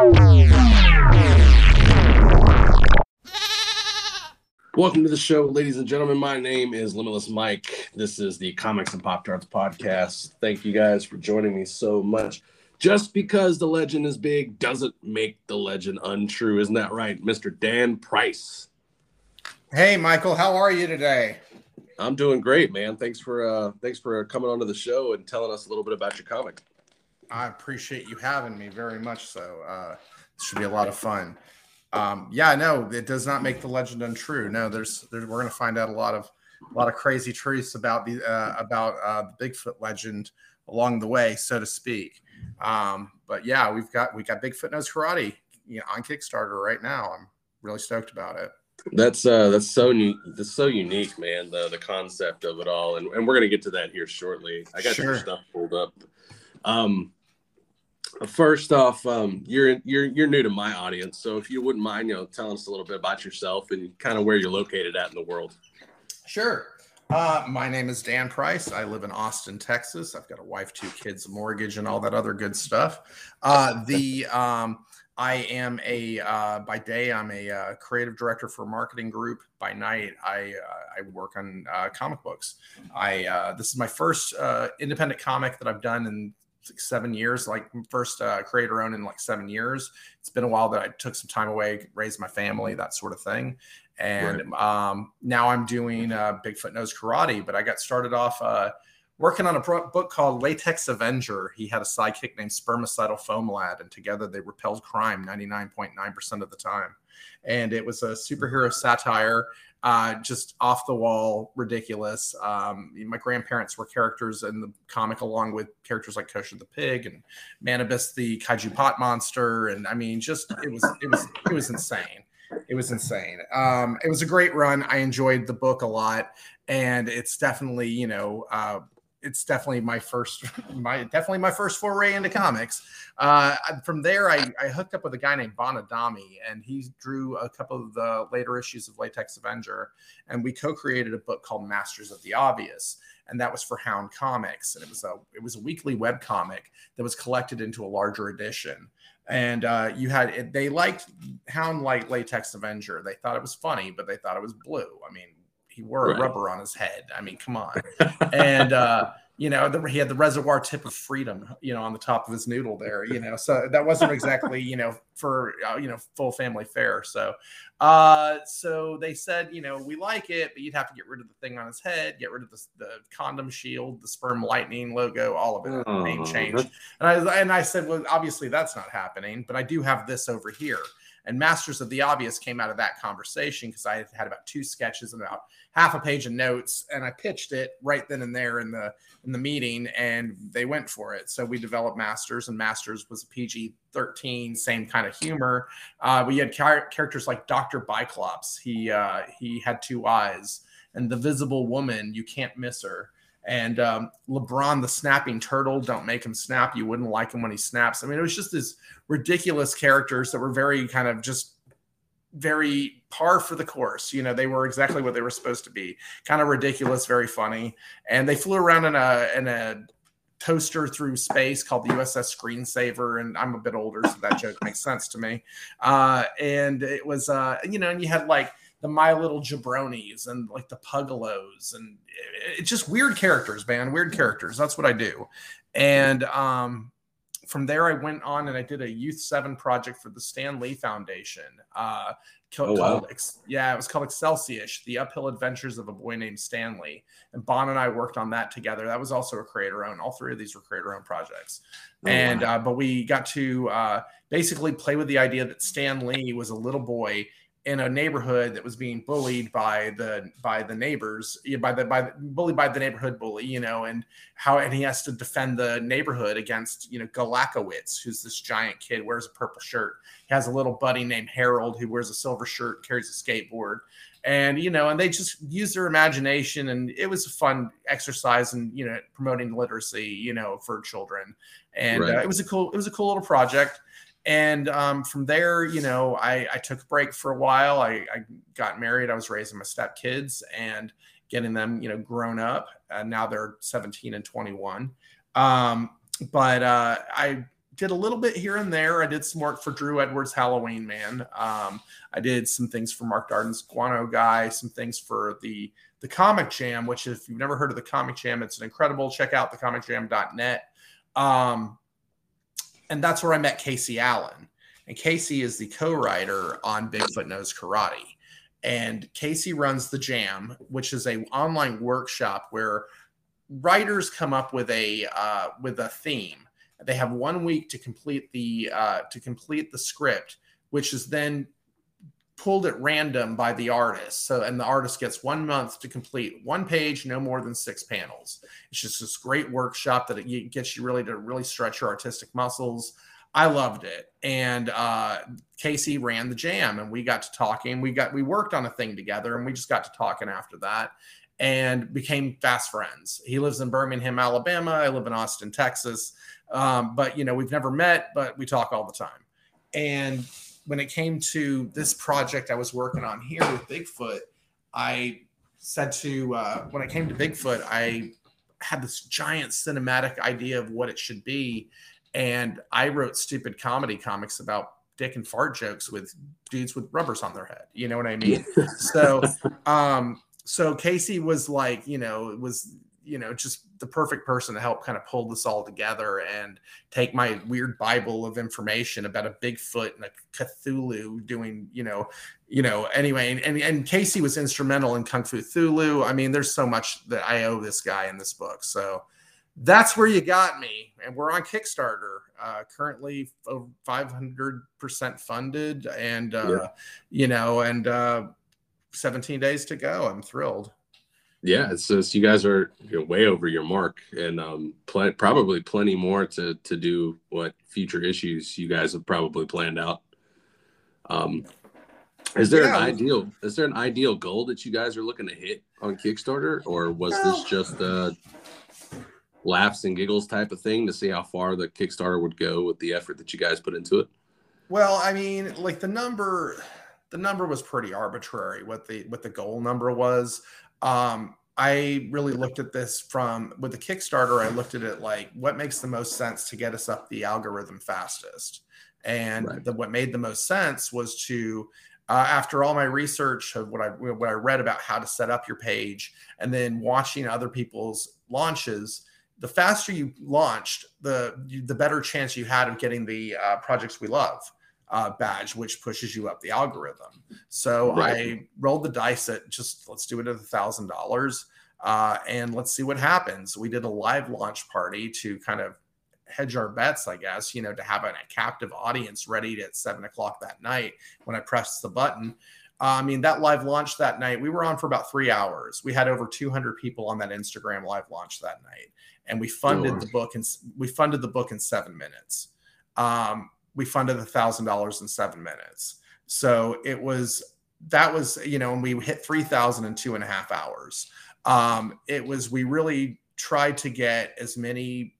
Welcome to the show, ladies and gentlemen. My name is Limitless Mike. This is the Comics and Pop Tarts podcast. Thank you guys for joining me so much. Just because the legend is big doesn't make the legend untrue. Isn't that right, Mr. Dan Price? Hey, Michael, how are you today? I'm doing great, man. Thanks for uh thanks for coming onto the show and telling us a little bit about your comic. I appreciate you having me very much so. Uh this should be a lot of fun. Um yeah, no, it does not make the legend untrue. No, there's, there's we're going to find out a lot of a lot of crazy truths about the uh about uh the Bigfoot legend along the way, so to speak. Um but yeah, we've got we got Bigfoot knows karate, you know, on Kickstarter right now. I'm really stoked about it. That's uh that's so new. That's so unique, man. The the concept of it all, and, and we're gonna get to that here shortly. I got Sure. your stuff pulled up. Um, first off, um, you're you're you're new to my audience, so if you wouldn't mind, you know, telling us a little bit about yourself and kind of where you're located at in the world. Sure. Uh, my name is Dan Price. I live in Austin, Texas. I've got a wife, two kids, a mortgage, and all that other good stuff. Uh, the um, I am a uh, by day I'm a uh, creative director for a marketing group. By night I uh, I work on uh, comic books. I this is my first independent comic that I've done in six, seven years. Like first uh, creator owned in like seven years. It's been a while that I took some time away, raised my family, that sort of thing. And um, now I'm doing uh, Bigfoot Knows Karate. But I got started off uh, working on a pro- book called Latex Avenger. He had a sidekick named Spermicidal Foam Lad, and together they repelled crime 99.9% of the time. And it was a superhero satire, uh, just off the wall, ridiculous. Um, my grandparents were characters in the comic, along with characters like Kosher the Pig and Manibus the Kaiju Pot Monster. And I mean, just it was it was it was insane. It was insane. Um, it was a great run. I enjoyed the book a lot, and it's definitely you know uh, it's definitely my first my definitely my first foray into comics. Uh, from there, I, I hooked up with a guy named Bonadami, and he drew a couple of the later issues of Latex Avenger, and we co-created a book called Masters of the Obvious, and that was for Hound Comics, and it was a it was a weekly web comic that was collected into a larger edition. And uh, you had they liked Hound like Latex Avenger. They thought it was funny, but they thought it was blue. I mean, he wore Right. a rubber on his head. I mean, come on. and uh, you know, the, he had the reservoir tip of freedom, you know, on the top of his noodle there. You know, so that wasn't exactly, you know, for uh, you know full family fare. So, uh, so they said, you know, we like it, but you'd have to get rid of the thing on his head, get rid of the, the condom shield, the sperm lightning logo, all of it, name Oh, change. And I and I said, well, obviously that's not happening, but I do have this over here. And Masters of the Obvious came out of that conversation because I had about two sketches and about half a page of notes, and I pitched it right then and there in the in the meeting, and they went for it. So we developed Masters, and Masters was a PG thirteen, same kind of humor. Uh, we had char- characters like Doctor Biclops. He uh, he had two eyes, and the Visible Woman. You can't miss her and um, LeBron, the snapping turtle, don't make him snap. You wouldn't like him when he snaps. I mean, it was just these ridiculous characters that were very kind of just very par for the course. You know, they were exactly what they were supposed to be. Kind of ridiculous, very funny, and they flew around in a in a toaster through space called the USS Screensaver. And I'm a bit older, so that joke makes sense to me. Uh, and it was, uh, you know, and you had like the My Little Jabronis and like the Puggalos and it, it's just weird characters, man. Weird characters. That's what I do. And um, from there, I went on and I did a Youth Seven project for the Stan Lee Foundation. Uh, co- Oh, wow. called yeah, it was called Excelsius: The Uphill Adventures of a Boy Named Stanley. And Bon and I worked on that together. That was also a creator owned. All three of these were creator owned projects Oh, and wow. uh, but we got to uh, basically play with the idea that Stan Lee was a little boy in a neighborhood that was being bullied by the by the neighbors by the by the, bullied by the neighborhood bully you know and how and he has to defend the neighborhood against you know Galakowitz who's this giant kid wears a purple shirt. He has a little buddy named Harold who wears a silver shirt carries a skateboard. And you know and they just use their imagination and it was a fun exercise and you know promoting literacy you know for children. And Right. uh, it was a cool it was a cool little project and um, from there you know I, I took a break for a while I, I got married i was raising my stepkids and getting them you know grown up and now they're 17 and 21 um, but uh, i did a little bit here and there. I did some work for Drew Edwards Halloween Man. Um, I did some things for Mark Darden's Guano Guy, some things for the the Comic Jam, which if you've never heard of the Comic Jam, it's an incredible. Check out thecomicjam.net. Um, and that's where I met Casey Allen. And Casey is the co-writer on Bigfoot Knows Karate. And Casey runs the Jam, which is a online workshop where writers come up with a uh, with a theme. They have one week to complete the uh, to complete the script, which is then pulled at random by the artist. So, and the artist gets one month to complete one page, no more than six panels. It's just this great workshop that it gets you really to really stretch your artistic muscles. I loved it. And uh, Casey ran the jam, and we got to talking. We got we worked on a thing together, and we just got to talking after that, and became fast friends. He lives in Birmingham, Alabama. I live in Austin, Texas. Um, but you know, we've never met, but we talk all the time. And when it came to this project I was working on here with Bigfoot, I said to uh, when it came to Bigfoot, I had this giant cinematic idea of what it should be, and I wrote stupid comedy comics about dick and fart jokes with dudes with rubbers on their head. You know what I mean? so, um, so Casey was like, you know, it was you know just the perfect person to help kind of pull this all together and take my weird bible of information about a bigfoot and a cthulhu doing you know you know anyway and, and, and casey was instrumental in kung fu cthulhu i mean there's so much that i owe this guy in this book. So that's where you got me. And we're on kickstarter uh, currently 500% funded and uh, yeah. you know and uh, 17 days to go. I'm thrilled yeah, it's just you guys are way over your mark, and um, pl- probably plenty more to to do what future issues you guys have probably planned out. Um, is there yeah. an ideal? Is there an ideal goal that you guys are looking to hit on Kickstarter, or was this just a laughs and giggles type of thing to see how far the Kickstarter would go with the effort that you guys put into it? Well, I mean, like the number, the number was pretty arbitrary. What the what the goal number was. Um, I really looked at this from with the Kickstarter. I looked at it like what makes the most sense to get us up the algorithm fastest, and right. the, what made the most sense was to uh, after all my research of what I what I read about how to set up your page, and then watching other people's launches, the faster you launched, the the better chance you had of getting the uh, projects we love uh, badge, which pushes you up the algorithm. So right. I rolled the dice at just let's do it at a thousand dollars, uh, and let's see what happens. We did a live launch party to kind of hedge our bets, I guess, you know, to have a, a captive audience ready at seven o'clock that night when I pressed the button. Uh, I mean, that live launch that night, we were on for about three hours. We had over 200 people on that Instagram live launch that night, and we funded oh. the book and we funded the book in seven minutes. Um, we funded a thousand dollars in seven minutes. So it was that was you know, and we hit three thousand in two and a half hours. Um, it was we really tried to get as many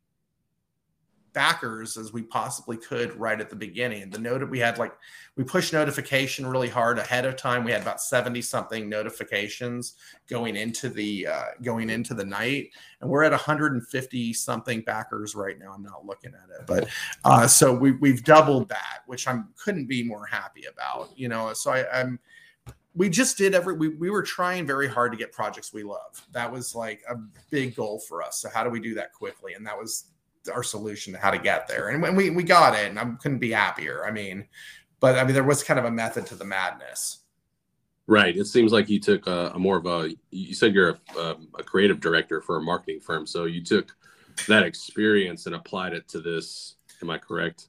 backers as we possibly could right at the beginning. The note that we had like we pushed notification really hard ahead of time. We had about 70 something notifications going into the uh, going into the night and we're at 150 something backers right now. I'm not looking at it. But uh, so we we've doubled that, which I'm couldn't be more happy about, you know. So I, I'm we just did every we, we were trying very hard to get projects we love that was like a big goal for us so how do we do that quickly and that was our solution to how to get there. And when we we got it, and I couldn't be happier. I mean, but I mean, there was kind of a method to the madness. Right. It seems like you took a, a more of a. You said you're a, a, a, creative director for a marketing firm, so you took that experience and applied it to this. Am I correct?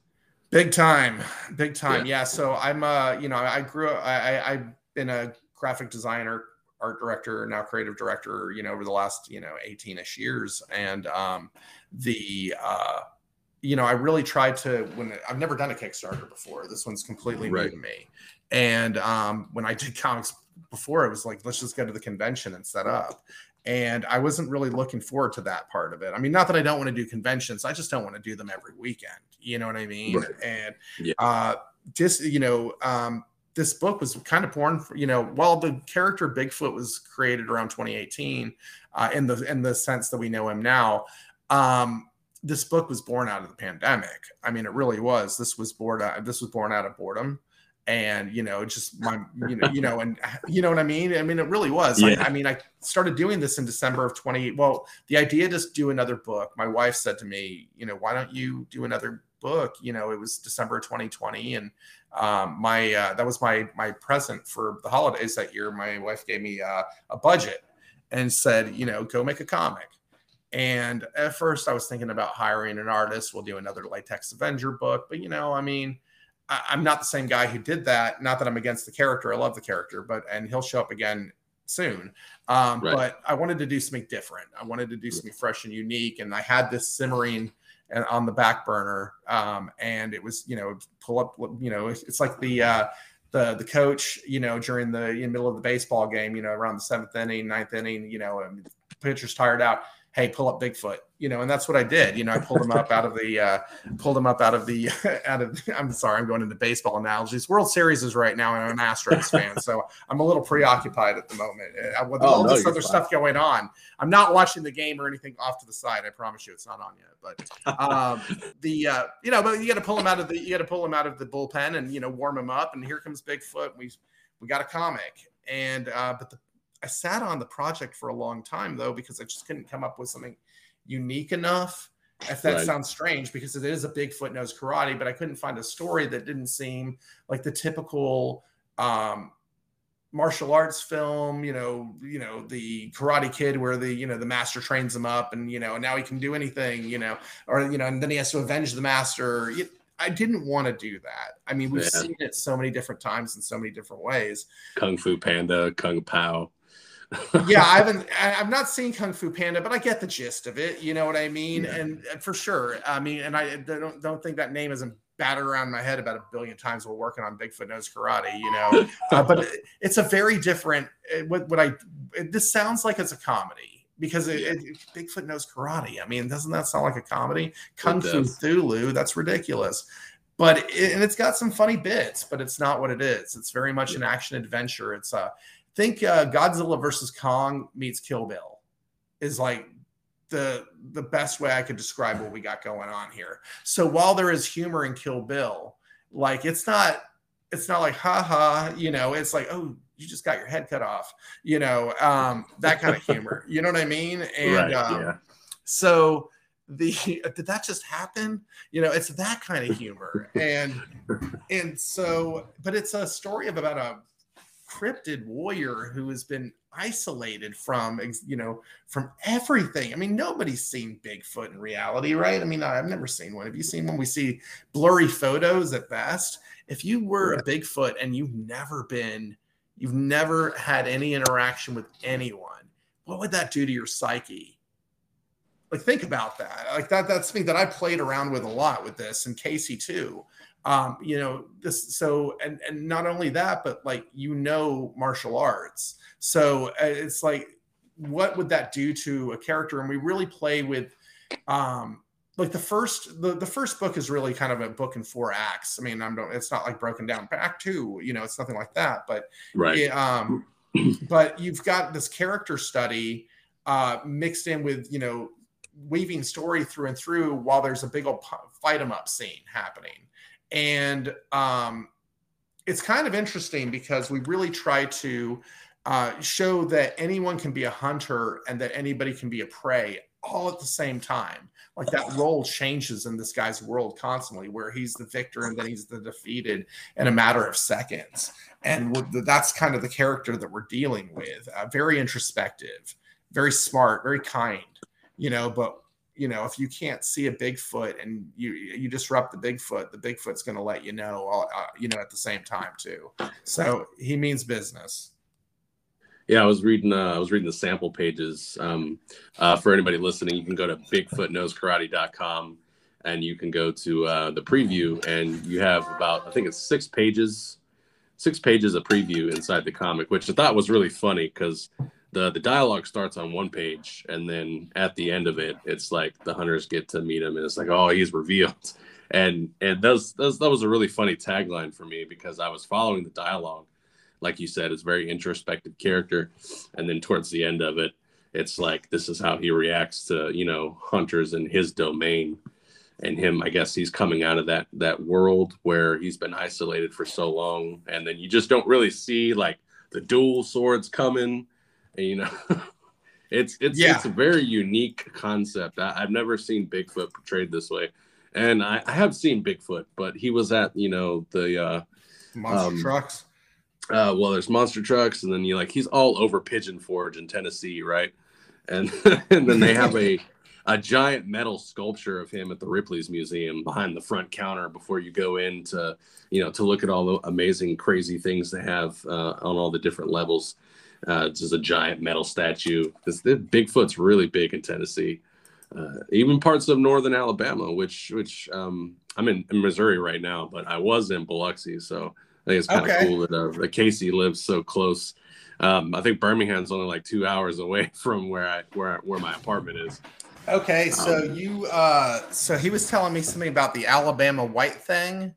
Big time, big time. Yeah. yeah so I'm, uh, you know, I grew up. I, I I've been a graphic designer, art director, now creative director. You know, over the last you know 18ish years, and um, the uh, you know, I really tried to when I've never done a Kickstarter before. This one's completely right. new to me. And um, when I did comics before, it was like, let's just go to the convention and set up. And I wasn't really looking forward to that part of it. I mean, not that I don't want to do conventions, I just don't want to do them every weekend. You know what I mean? Right. And yeah. uh, just you know, um, this book was kind of born for, you know while the character bigfoot was created around 2018 uh, in the in the sense that we know him now um, this book was born out of the pandemic. I mean, it really was. This was born out. This was born out of boredom, and you know, just my, you know, you know, and you know what I mean. I mean, it really was. Yeah. I, I, mean, I started doing this in December of twenty. Well, the idea to do another book. My wife said to me, you know, why don't you do another book? You know, it was December twenty twenty, and um, my uh, that was my my present for the holidays that year. My wife gave me uh, a budget and said, you know, go make a comic. And at first, I was thinking about hiring an artist. We'll do another Latex Avenger book. But, you know, I mean, I, am not the same guy who did that. Not that I'm against the character. I love the character, but, and he'll show up again soon. Um, right. But I wanted to do something different. I wanted to do something fresh and unique. And I had this simmering uh, on the back burner. Um, and it was, you know, pull up, you know, it's like the, uh, the the coach, you know, during the in the middle of the baseball game, you know, around the seventh inning, ninth inning, you know, pitcher's tired out hey, pull up Bigfoot, you know, and that's what I did. You know, I pulled him up out of the, uh, pulled him up out of the, out of, I'm sorry, I'm going into baseball analogies. World Series is right now, and I'm an Astros fan, so I'm a little preoccupied at the moment uh, with oh, all no, this other fine. stuff going on. I'm not watching the game or anything off to the side. I promise you, it's not on yet. But um, the, uh, you know, but you got to pull him out of the, you got to pull him out of the bullpen and you know warm him up. And here comes Bigfoot. We we got a comic, and uh, but the I sat on the project for a long time though because I just couldn't come up with something unique enough. If that right. sounds strange because it is a Bigfoot knows karate, but I couldn't find a story that didn't seem like the typical um, martial arts film. You know, you know the Karate Kid where the you know the master trains him up and you know now he can do anything. You know, or you know and then he has to avenge the master. I didn't want to do that. I mean, we've yeah. seen it so many different times in so many different ways. Kung Fu Panda, Kung Pao yeah, I haven't. I've not seen Kung Fu Panda, but I get the gist of it. You know what I mean? Yeah. And, and, for sure, I mean, and I don't don't think that name isn't battered around my head about a billion times while working on Bigfoot Knows Karate. You know, uh, but it's a very different. Eh, what what I it, this sounds like it's a comedy because it, it, Bigfoot knows karate. I mean, doesn't that sound like a comedy? Kung Fu Cthulhu, that's ridiculous. But it, and it's got some funny bits, but it's not what it is. It's very much yeah. an action adventure. It's a think uh, Godzilla versus Kong meets Kill Bill is like the the best way I could describe what we got going on here. So while there is humor in Kill Bill, like it's not it's not like haha, you know, it's like oh you just got your head cut off, you know, um, that kind of humor. You know what I mean? And right, um, yeah. so the did that just happen you know it's that kind of humor and and so but it's a story of about a cryptid warrior who has been isolated from you know from everything. I mean nobody's seen bigfoot in reality right? I mean i've never seen one. Have you seen one? We see blurry photos at best. If you were a bigfoot and you've never been you've never had any interaction with anyone what would that do to your psyche like think about that. Like that that's something that i played around with a lot with this and casey too. Um you know this so and and not only that but like you know martial arts. So uh, it's like what would that do to a character? And we really play with um like the first the, the first book is really kind of a book in four acts. I mean i'm don't it's not like broken down. Back two you know it's nothing like that but right. it, um but you've got this character study uh mixed in with you know weaving story through and through while there's a big old fight 'em up scene happening and um, it's kind of interesting because we really try to uh, show that anyone can be a hunter and that anybody can be a prey all at the same time. Like that role changes in this guy's world constantly, where he's the victor and then he's the defeated in a matter of seconds. And that's kind of the character that we're dealing with. Uh, very introspective, very smart, very kind, you know, but you know, if you can't see a Bigfoot and you you disrupt the Bigfoot, the Bigfoot's going to let you know, uh, you know, at the same time too. So he means business. Yeah, I was reading. Uh, I was reading the sample pages. Um, uh, for anybody listening, you can go to BigfootKnowsKarate.com and you can go to uh, the preview, and you have about I think it's six pages, six pages of preview inside the comic, which I thought was really funny because the the dialogue starts on one page and then at the end of it it's like the hunters get to meet him and it's like oh he's revealed. And and those, that was a really funny tagline for me because i was following the dialogue. Like you said it's very introspective character. And then towards the end of it it's like this is how he reacts to you know hunters in his domain. And him i guess he's coming out of that that world where he's been isolated for so long. And then you just don't really see like the dual swords coming and you know it's it's yeah. it's a very unique concept I, have never seen bigfoot portrayed this way and I, I, have seen bigfoot but he was at you know the uh monster um, trucks uh well there's monster trucks and then you like he's all over pigeon forge in tennessee right and and then they have a a giant metal sculpture of him at the Ripley's Museum behind the front counter before you go in to, you know, to look at all the amazing, crazy things they have uh, on all the different levels. Uh, it's just a giant metal statue. This, this Bigfoot's really big in Tennessee, uh, even parts of northern Alabama, which which um, I'm in, in, Missouri right now, but I was in Biloxi, so I think it's kind of okay. cool that, uh, that Casey lives so close. Um, I think Birmingham's only like two hours away from where I where where my apartment is. Okay, so um, you uh so he was telling me something about the Alabama white thing.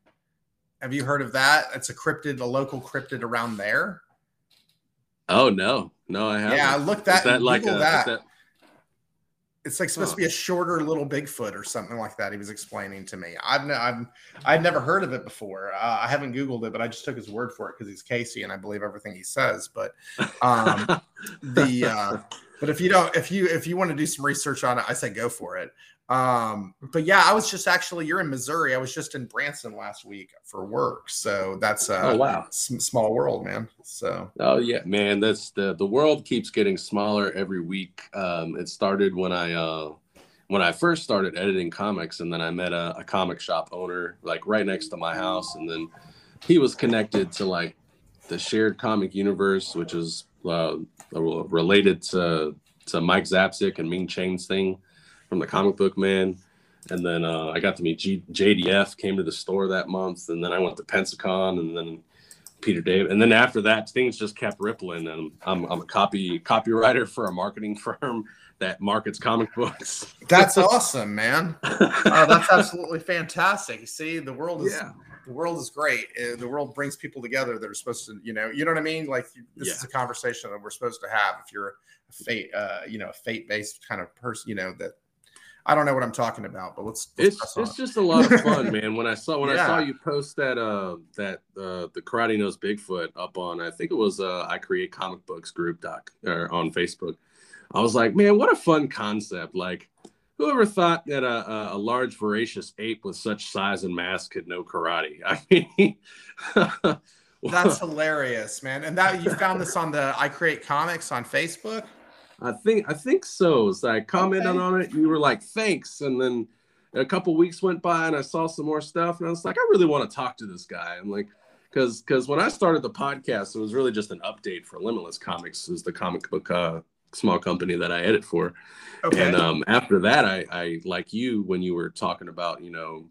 Have you heard of that? It's a cryptid, a local cryptid around there. Oh no, no, I haven't. Yeah, look that. Is that like a, that. that. It's like supposed huh. to be a shorter little Bigfoot or something like that. He was explaining to me. I've no, I've I'd never heard of it before. Uh, I haven't Googled it, but I just took his word for it because he's Casey and I believe everything he says. But um, the uh, but if you don't if you if you want to do some research on it i say go for it um but yeah i was just actually you're in missouri. I was just in branson last week for work. So that's uh oh wow. small world man. So oh yeah man that's the the world keeps getting smaller every week. Um it started when i uh when i first started editing comics and then i met a, a comic shop owner like right next to my house and then he was connected to like the shared comic universe which is uh, related to to Mike Zapcic and Ming Chen's thing from the comic book man. And then uh, I got to meet G- JDF, came to the store that month, and then I went to Pensacon, and then Peter David, and then after that, things just kept rippling. And I'm, I'm a copy copywriter for a marketing firm that markets comic books. That's awesome, man. Oh, that's absolutely fantastic. See, the world is yeah the world is great. Uh, the world brings people together that are supposed to, you know, you know what I mean? Like this yeah. is a conversation that we're supposed to have. If you're a fate, uh, you know, a fate based kind of person, you know, that I don't know what I'm talking about, but let's. let's it's it's just a lot of fun, man. When I saw when yeah. I saw you post that uh that uh the Karate Knows Bigfoot up on I think it was uh I create comic books group doc or on Facebook, I was like, man, what a fun concept! Like Whoever thought that a, a, large voracious ape with such size and mass could know karate? I mean, that's hilarious, man. And that you found this on the I Create Comics on Facebook. I think I think so. So I commented okay. on it. You were like, "Thanks," and then a couple weeks went by, and I saw some more stuff, and I was like, "I really want to talk to this guy." I'm like, because because when I started the podcast, it was really just an update for Limitless Comics, is the comic book uh, small company that I edit for. Okay. And um, after that, I, I like you when you were talking about, you know,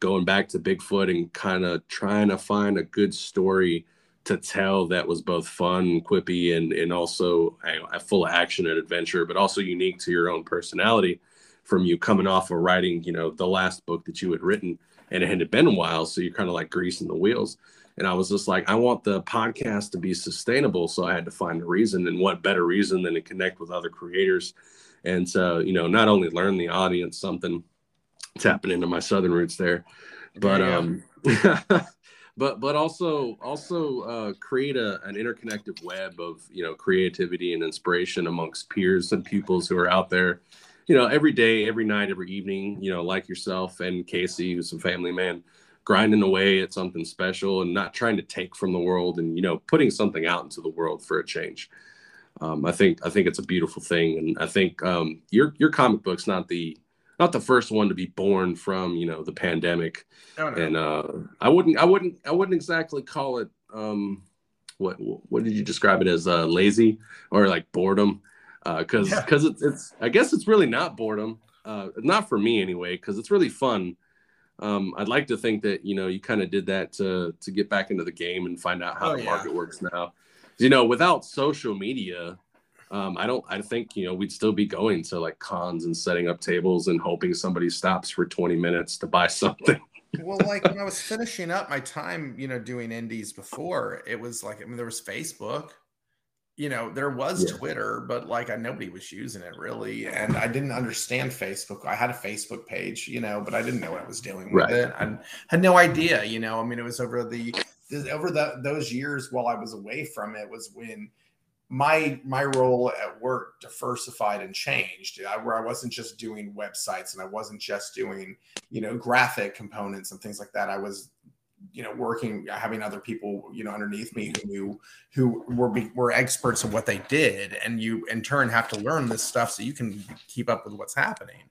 going back to Bigfoot and kind of trying to find a good story to tell that was both fun, quippy, and and also a, full of action and adventure, but also unique to your own personality. From you coming off of writing, you know, the last book that you had written, and it had been a while, so you're kind of like greasing the wheels. And I was just like, I want the podcast to be sustainable. So I had to find a reason. And what better reason than to connect with other creators and so, you know, not only learn the audience something, tapping into my Southern roots there, but, there um, but, but also, also uh, create a, an interconnected web of, you know, creativity and inspiration amongst peers and pupils who are out there you know, every day, every night, every evening, you know, like yourself and Casey, who's a family man, grinding away at something special and not trying to take from the world and you know putting something out into the world for a change. Um, i think i think it's a beautiful thing. And i think um, your your comic book's not the not the first one to be born from you know the pandemic oh, no. and uh, i wouldn't i wouldn't i wouldn't exactly call it um, what what did you describe it as uh, lazy or like boredom because uh, because yeah. it's, it's i guess it's really not boredom uh, not for me anyway because it's really fun um, I'd like to think that you know you kind of did that to to get back into the game and find out how oh, the yeah. market works now. You know, without social media, um, I don't. I think you know we'd still be going to like cons and setting up tables and hoping somebody stops for twenty minutes to buy something. well, like when I was finishing up my time, you know, doing indies before, it was like I mean there was Facebook, you know, there was yeah. Twitter, but like I nobody was using it really, and I didn't understand Facebook. I had a Facebook page, you know, but I didn't know what I was doing with right. it. I had no idea, you know. I mean, it was over the over the those years while I was away from it was when my my role at work diversified and changed. I, where i wasn't just doing websites and i wasn't just doing you know graphic components and things like that. I was you know working having other people you know underneath me who knew who were were experts of what they did. And you in turn have to learn this stuff so you can keep up with what's happening.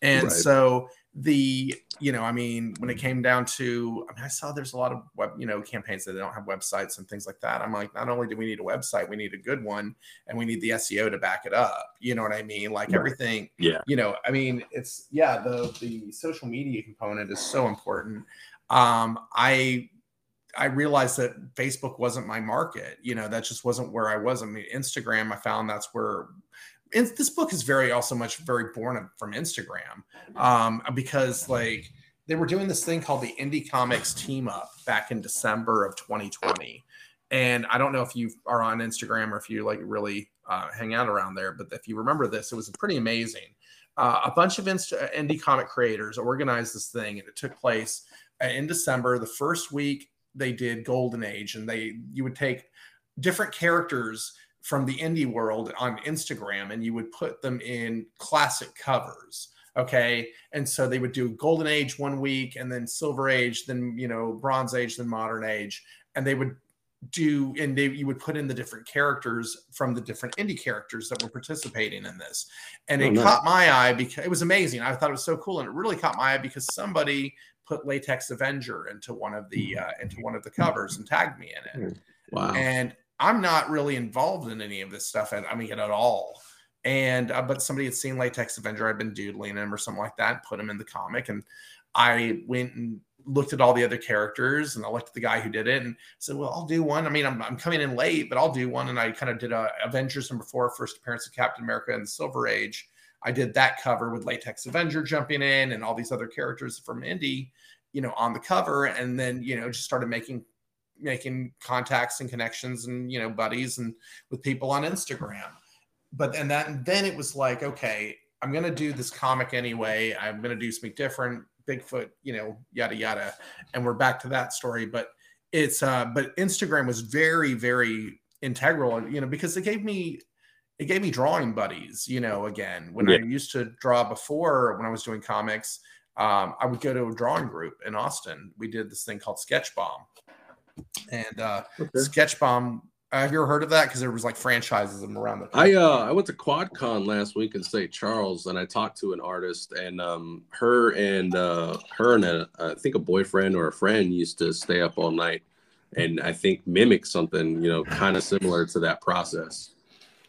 And right. so the you know i mean when it came down to i mean i saw there's a lot of web you know campaigns that they don't have websites and things like that. I'm like not only do we need a website we need a good one and we need the seo to back it up. You know what i mean? Like everything yeah. you know i mean it's yeah the the social media component is so important. Um, I I realized that Facebook wasn't my market. You know, that just wasn't where I was. I mean, Instagram, I found that's where and this book is very also much very born from Instagram um, because like they were doing this thing called the Indie Comics Team Up back in December of 2020. And I don't know if you are on Instagram or if you like really uh, hang out around there, but if you remember this, it was pretty amazing. Uh, a bunch of inst- indie comic creators organized this thing, and it took place in December. The first week they did Golden Age, and they you would take different characters from the indie world on Instagram and you would put them in classic covers. Okay. And so they would do Golden Age one week and then Silver Age, then, you know, Bronze Age, then Modern Age. And they would do, and they, you would put in the different characters from the different indie characters that were participating in this. And it oh, caught my eye because it was amazing. I thought it was so cool. And it really caught my eye because somebody put Latex Avenger into one of the hmm. uh, into one of the covers and tagged me in it. Hmm. Wow! And I'm not really involved in any of this stuff, and I mean at all. And uh, but somebody had seen Latex Avenger, I'd been doodling him or something like that, put him in the comic, and I went and looked at all the other characters and I looked at the guy who did it and said, well, I'll do one. I mean, I'm, I'm coming in late, but I'll do one. And I kind of did a Avengers number four, first appearance of Captain America in the Silver Age. I did that cover with Latex Avenger jumping in and all these other characters from Indie you know, on the cover, and then you know just started making making contacts and connections and you know buddies and with people on Instagram. But and that then it was like, okay, I'm gonna do this comic anyway. I'm gonna do something different. Bigfoot, you know, yada yada, and we're back to that story. But it's uh, but Instagram was very very integral, you know, because it gave me it gave me drawing buddies, you know, again when yeah. I used to draw before when I was doing comics um, I would go to a drawing group in Austin. We did this thing called Sketch Bomb, and uh, okay. Sketch Bomb. Have you ever heard of that? Because there was like franchises of them around the. Country. I uh I went to QuadCon last week in St. Charles, and I talked to an artist, and um her and uh her and a, I think a boyfriend or a friend used to stay up all night, and I think mimic something you know kind of similar to that process.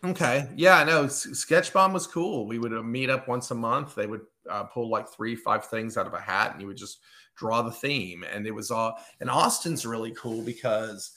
Okay. Yeah, I know. Sketch Bomb was cool. We would uh, meet up once a month. They would uh, pull like three, five things out of a hat, and you would just draw the theme. And it was all. And Austin's really cool because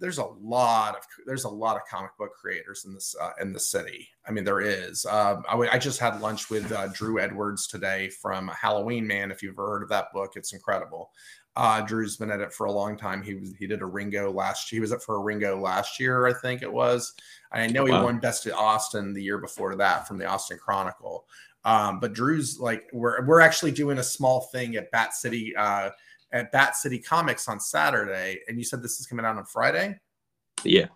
there's a lot of there's a lot of comic book creators in this uh, in the city. I mean, there is. Um, I, w- I just had lunch with uh, Drew Edwards today from Halloween Man. If you've ever heard of that book, it's incredible. Uh, Drew's been at it for a long time. He was he did a Ringo last. He was up for a Ringo last year, I think it was. I know he wow. won Best of Austin the year before that from the Austin Chronicle. Um, but Drew's like we're we're actually doing a small thing at Bat City uh, at Bat City Comics on Saturday, and you said this is coming out on Friday. Yeah.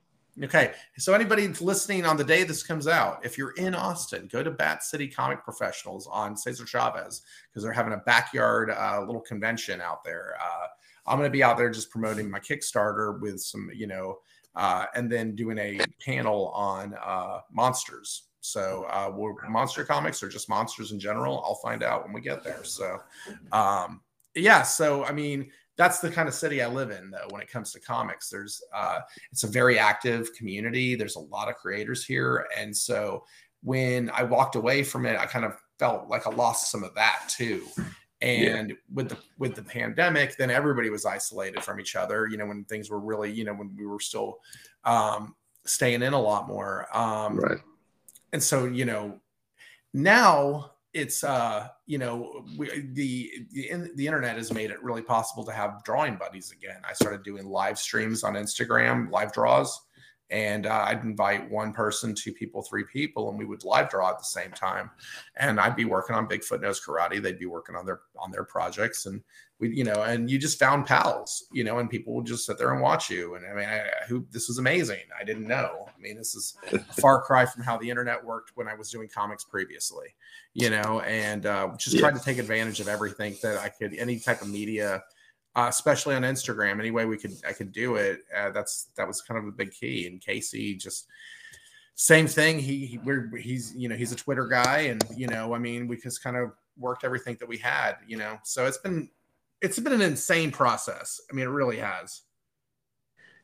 Okay. So anybody listening on the day this comes out, if you're in Austin, go to Bat City Comic Professionals on Cesar Chavez because they're having a backyard uh, little convention out there. Uh, I'm going to be out there just promoting my Kickstarter with some, you know, uh, and then doing a panel on uh, monsters. So, uh, monster comics or just monsters in general? I'll find out when we get there. So, um, yeah. So, I mean, that's the kind of city I live in, though. When it comes to comics, there's uh, it's a very active community. There's a lot of creators here, and so when I walked away from it, I kind of felt like I lost some of that too. And yeah. with the with the pandemic, then everybody was isolated from each other. You know, when things were really, you know, when we were still um, staying in a lot more. Um, right. And so, you know, now it's uh, you know, we, the the the internet has made it really possible to have drawing buddies again. I started doing live streams on Instagram, live draws, and uh, I'd invite one person, two people, three people, and we would live draw at the same time. And I'd be working on Bigfoot Knows Karate. They'd be working on their on their projects, and we, you know, and you just found pals, you know, and people would just sit there and watch you. And I mean, I, who this was amazing. I didn't know. I mean, this is a far cry from how the internet worked when I was doing comics previously, you know, and uh, just yeah. tried to take advantage of everything that I could, any type of media uh, especially on Instagram. Any way we could I could do it. Uh, that's that was kind of a big key. And Casey just same thing. He, he we're he's you know he's a Twitter guy, and you know I mean we just kind of worked everything that we had. You know, so it's been it's been an insane process. I mean, it really has.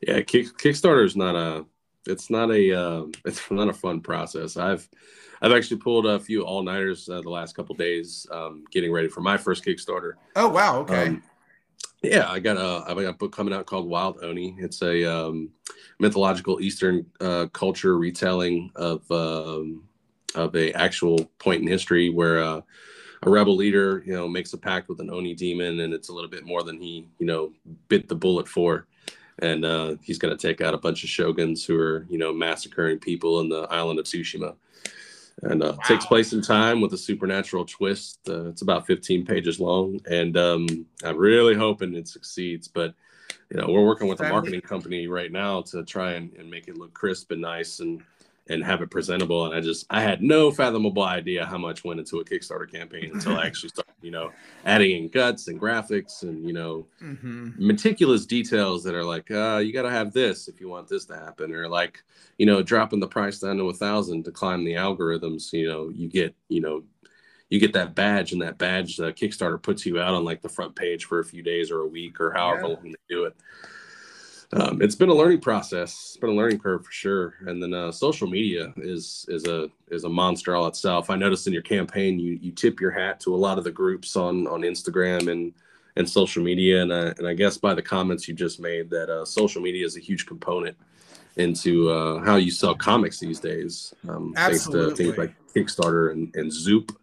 Yeah, Kick, Kickstarter is not a it's not a uh, it's not a fun process. I've I've actually pulled a few all nighters uh, the last couple days, um, getting ready for my first Kickstarter. Oh wow! Okay. Um, yeah, I got a I got a book coming out called Wild Oni. It's a um, mythological Eastern uh, culture retelling of um, of a actual point in history where uh, a rebel leader, you know, makes a pact with an Oni demon, and it's a little bit more than he, you know, bit the bullet for. And uh, he's going to take out a bunch of shoguns who are, you know, massacring people in the island of Tsushima and uh, wow. takes place in time with a supernatural twist. Uh, it's about 15 pages long, and um, I'm really hoping it succeeds. But you know, we're working with a marketing company right now to try and, and make it look crisp and nice and and have it presentable. And I just I had no fathomable idea how much went into a Kickstarter campaign until I actually started, you know, adding in guts and graphics and you know mm-hmm. meticulous details that are like, uh, you got to have this if you want this to happen, or like you know, dropping the price down to a thousand to climb the algorithms. You know, you get you know. You get that badge, and that badge, uh, Kickstarter puts you out on like the front page for a few days or a week or however yeah. long they do it um, it's been a learning process. It's been a learning curve for sure. And then uh, social media is is a is a monster all itself. I noticed in your campaign you you tip your hat to a lot of the groups on on Instagram and and social media. And I, and I guess by the comments you just made that uh, social media is a huge component into uh, how you sell comics these days. Um, thanks to things like Kickstarter and, and Zoop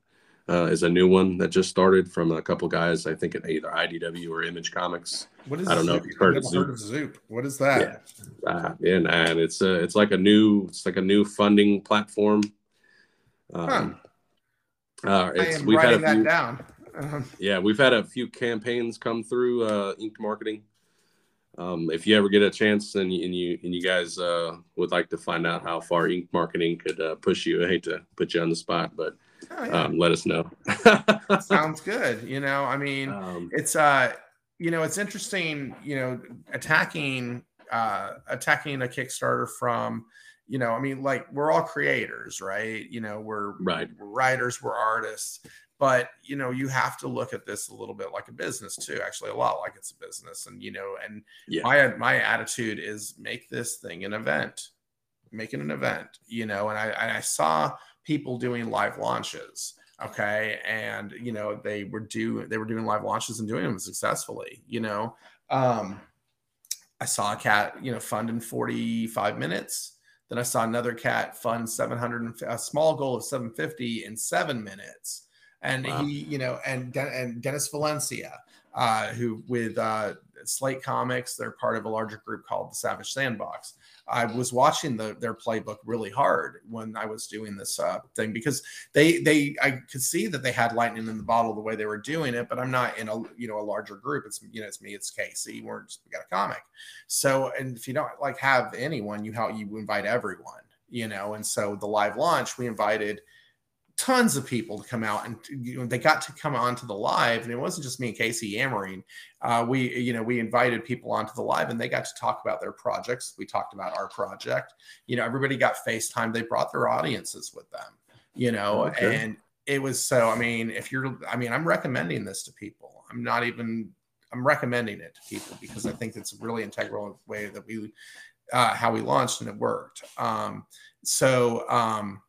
uh, is a new one that just started from a couple guys, I think at either IDW or Image Comics. What is I don't Zoop? know if you've heard, of Zoop. heard of Zoop. What is that? Yeah, uh, and, and it's a, it's like a new it's like a new funding platform. Um, huh. uh, I am we've writing had a few, that down. Uh-huh. yeah, we've had a few campaigns come through uh, Inked Marketing. Um, if you ever get a chance and you and you, and you guys uh, would like to find out how far Ink Marketing could uh, push you, I hate to put you on the spot, but oh, yeah. um, let us know. Sounds good. You know, I mean, um, it's uh, you know, it's interesting. You know, attacking uh, attacking a Kickstarter from, you know, I mean, like we're all creators, right? You know, we're right, we're writers, we're artists, but you know, you have to look at this a little bit like a business too. Actually, a lot like it's a business, and you know, and yeah. my my attitude is make this thing an event, make it an event. You know, and I I saw people doing live launches okay? And you know they were doing they were doing live launches and doing them successfully you know? Um i saw a cat you know fund in 45 minutes. Then i saw another cat fund 700 a small goal of 750 in seven minutes. And wow. he you know and and dennis valencia uh who with uh slate comics they're part of a larger group called the savage sandbox I was watching the, their playbook really hard when I was doing this uh, thing because they they I could see that they had lightning in the bottle the way they were doing it, but I'm not in a you know a larger group. It's you know it's me, it's Casey. We're just we got a comic. So and if you don't like have anyone, you how you invite everyone, you know. And so the live launch we invited tons of people to come out and you know they got to come onto the live and it wasn't just me and casey yammering. Uh, we you know we invited people onto the live and they got to talk about their projects. We talked about our project. You know everybody got facetime. They brought their audiences with them you know okay. and it was so i mean if you're i mean i'm recommending this to people. I'm not even i'm recommending it to people because i think it's a really integral way that we uh, how we launched and it worked. Um, so um,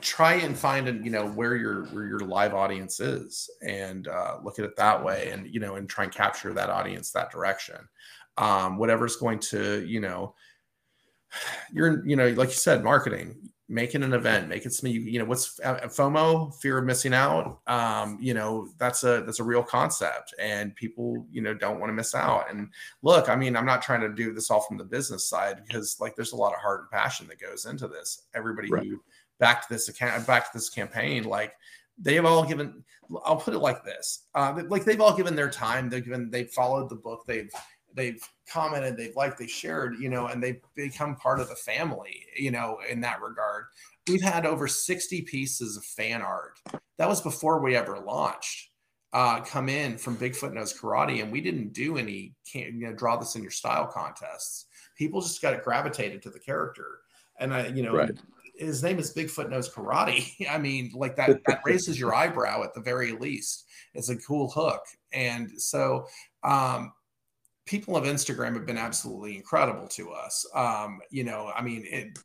try and find and you know where your where your live audience is and uh, look at it that way and you know and try and capture that audience that direction. Um, whatever's going to you know you're you know like you said marketing making an event making it something you, you know what's uh, fomo fear of missing out um, you know that's a that's a real concept and people you know don't want to miss out. And look i mean i'm not trying to do this all from the business side because like there's a lot of heart and passion that goes into this. Everybody right. who backed this account back to this campaign like they have all given i'll put it like this uh, like they've all given their time they've given they've followed the book they've they've commented, they've liked, they shared, you know, and they've become part of the family, you know, in that regard. We've had over 60 pieces of fan art. That was before we ever launched. Uh, come in from Bigfoot Knows Karate, and we didn't do any, can you know, draw this in your style contests. People just got gravitated to the character, and I, you know, right. His name is Bigfoot Knows Karate. I mean, like that, that raises your eyebrow at the very least. It's a cool hook, and so um, people of Instagram have been absolutely incredible to us. Um, you know, I mean, it,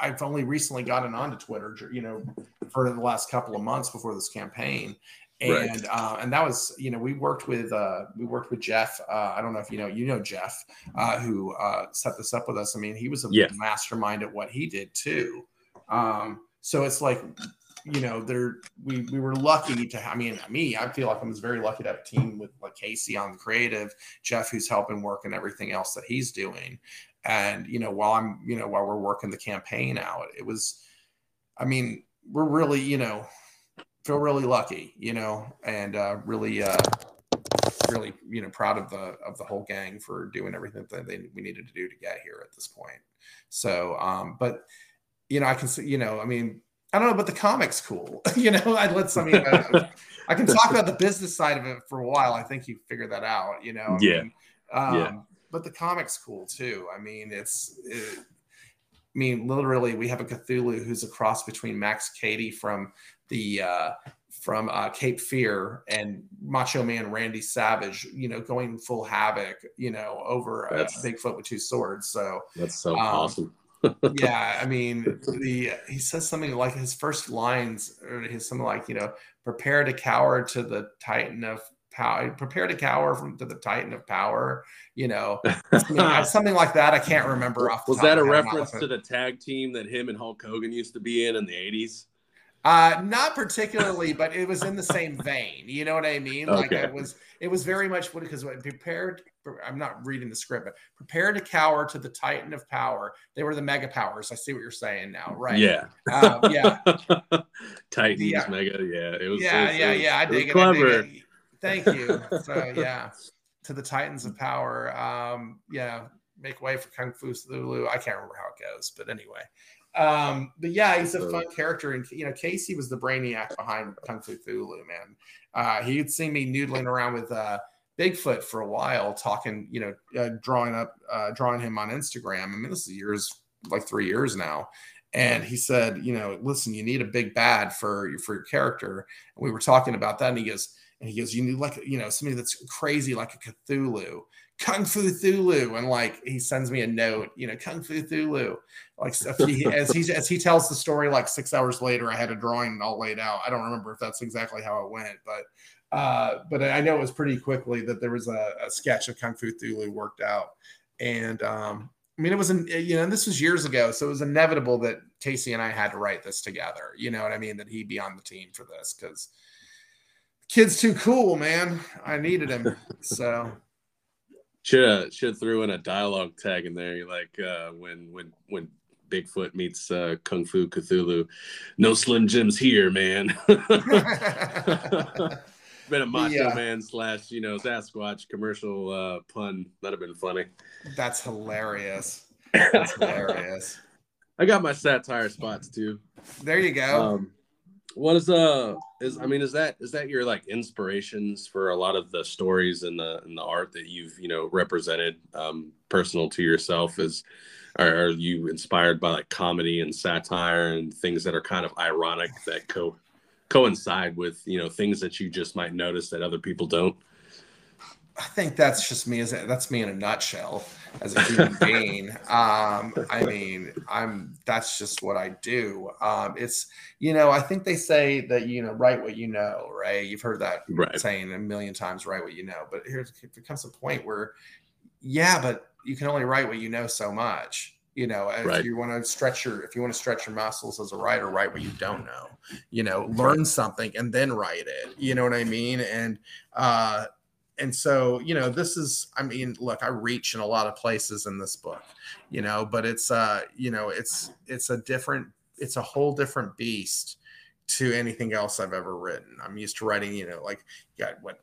I've only recently gotten onto Twitter, you know, for the last couple of months before this campaign. And right. uh, and that was you know we worked with uh, we worked with Jeff uh, I don't know if you know you know Jeff uh, who uh, set this up with us I mean he was a yeah. mastermind at what he did too um, so it's like you know, there we we were lucky to. I mean, me, I feel like I was very lucky to have a team with like Casey on the creative, Jeff who's helping work and everything else that he's doing. And you know, while I'm, you know, while we're working the campaign out, it was, I mean, we're really, you know, feel really lucky, you know, and uh, really, uh, really, you know, proud of the of the whole gang for doing everything that they we needed to do to get here at this point. So, um, but you know, I can see, you know, I mean, I don't know, but the comic's cool. you know, I let some. I, mean, I, can talk about the business side of it for a while. I think you figured that out. You know. I yeah. Mean, um, yeah. But the comic's cool too. I mean, it's. It, I mean, literally, we have a Cthulhu who's a cross between Max Cady from the uh, from uh, Cape Fear and Macho Man Randy Savage. You know, going full havoc. You know, over a Bigfoot with two swords. So that's so um, awesome yeah, I mean, the he says something like his first lines, or his something like, you know, prepare to cower to the Titan of power, prepare to cower from to the Titan of power. You know, something, something like that. I can't remember off. Was that a reference to the tag team that him and Hulk Hogan used to be in in the eighties? Uh, not particularly, but it was in the same vein. You know what I mean? Okay. Like it was, it was very much what because prepared. I'm not reading the script, but prepare to cower to the Titan of power. They were the mega powers. I see what you're saying now, right? Yeah, uh, yeah. Titans, yeah. mega. Yeah, it was. Yeah, it was, yeah, yeah. I dig it. Clever. Dig it. Thank you. So yeah, to the Titans of power. Um, yeah, make way for Kung Fu Lulu. I can't remember how it goes, but anyway. Um, but yeah, he's a fun character, and you know, Casey was the brainiac behind Kung Fu Cthulhu, man. Uh, he would seen me noodling around with uh, Bigfoot for a while, talking, you know, uh, drawing up, uh, drawing him on Instagram. I mean, this is years, like three years now. And he said, you know, listen, you need a big bad for for your character. And we were talking about that, and he goes, and he goes, you need like, you know, somebody that's crazy like a Cthulhu. Kung Fu Cthulhu, and like he sends me a note, you know, Kung Fu Cthulhu. Like he, as he as he tells the story, like six hours later, I had a drawing all laid out. I don't remember if that's exactly how it went, but uh, but I know it was pretty quickly that there was a, a sketch of Kung Fu Cthulhu worked out, and um, I mean, it was, an, you know, this was years ago, so it was inevitable that Casey and I had to write this together. You know what I mean? That he'd be on the team for this because kid's too cool, man. I needed him, so should have should threw in a dialogue tag in there, like uh, when when when Bigfoot meets uh, Kung Fu Cthulhu. No Slim Jims here, man. been a Macho yeah. Man slash you know Sasquatch commercial uh, pun. That'd have been funny. That's hilarious. That's hilarious. I got my satire spots too. There you go. Um, what is uh is I mean is that is that your like inspirations for a lot of the stories and the and the art that you've you know represented um personal to yourself is are, are you inspired by like comedy and satire and things that are kind of ironic that co coincide with you know things that you just might notice that other people don't I think that's just me as a, that's me in a nutshell as a human being. Um, I mean, I'm that's just what I do. Um, it's you know, I think they say that you know, write what you know, right? You've heard that right. saying a million times, write what you know. But here it comes a point where, yeah, but you can only write what you know so much. You know, if Right. you want to stretch your if you want to stretch your muscles as a writer, write what you don't know. You know, learn something and then write it. You know what I mean? And uh and so you know this is i mean look i reach in a lot of places in this book you know but it's uh you know it's it's a different it's a whole different beast to anything else i've ever written i'm used to writing you know like got what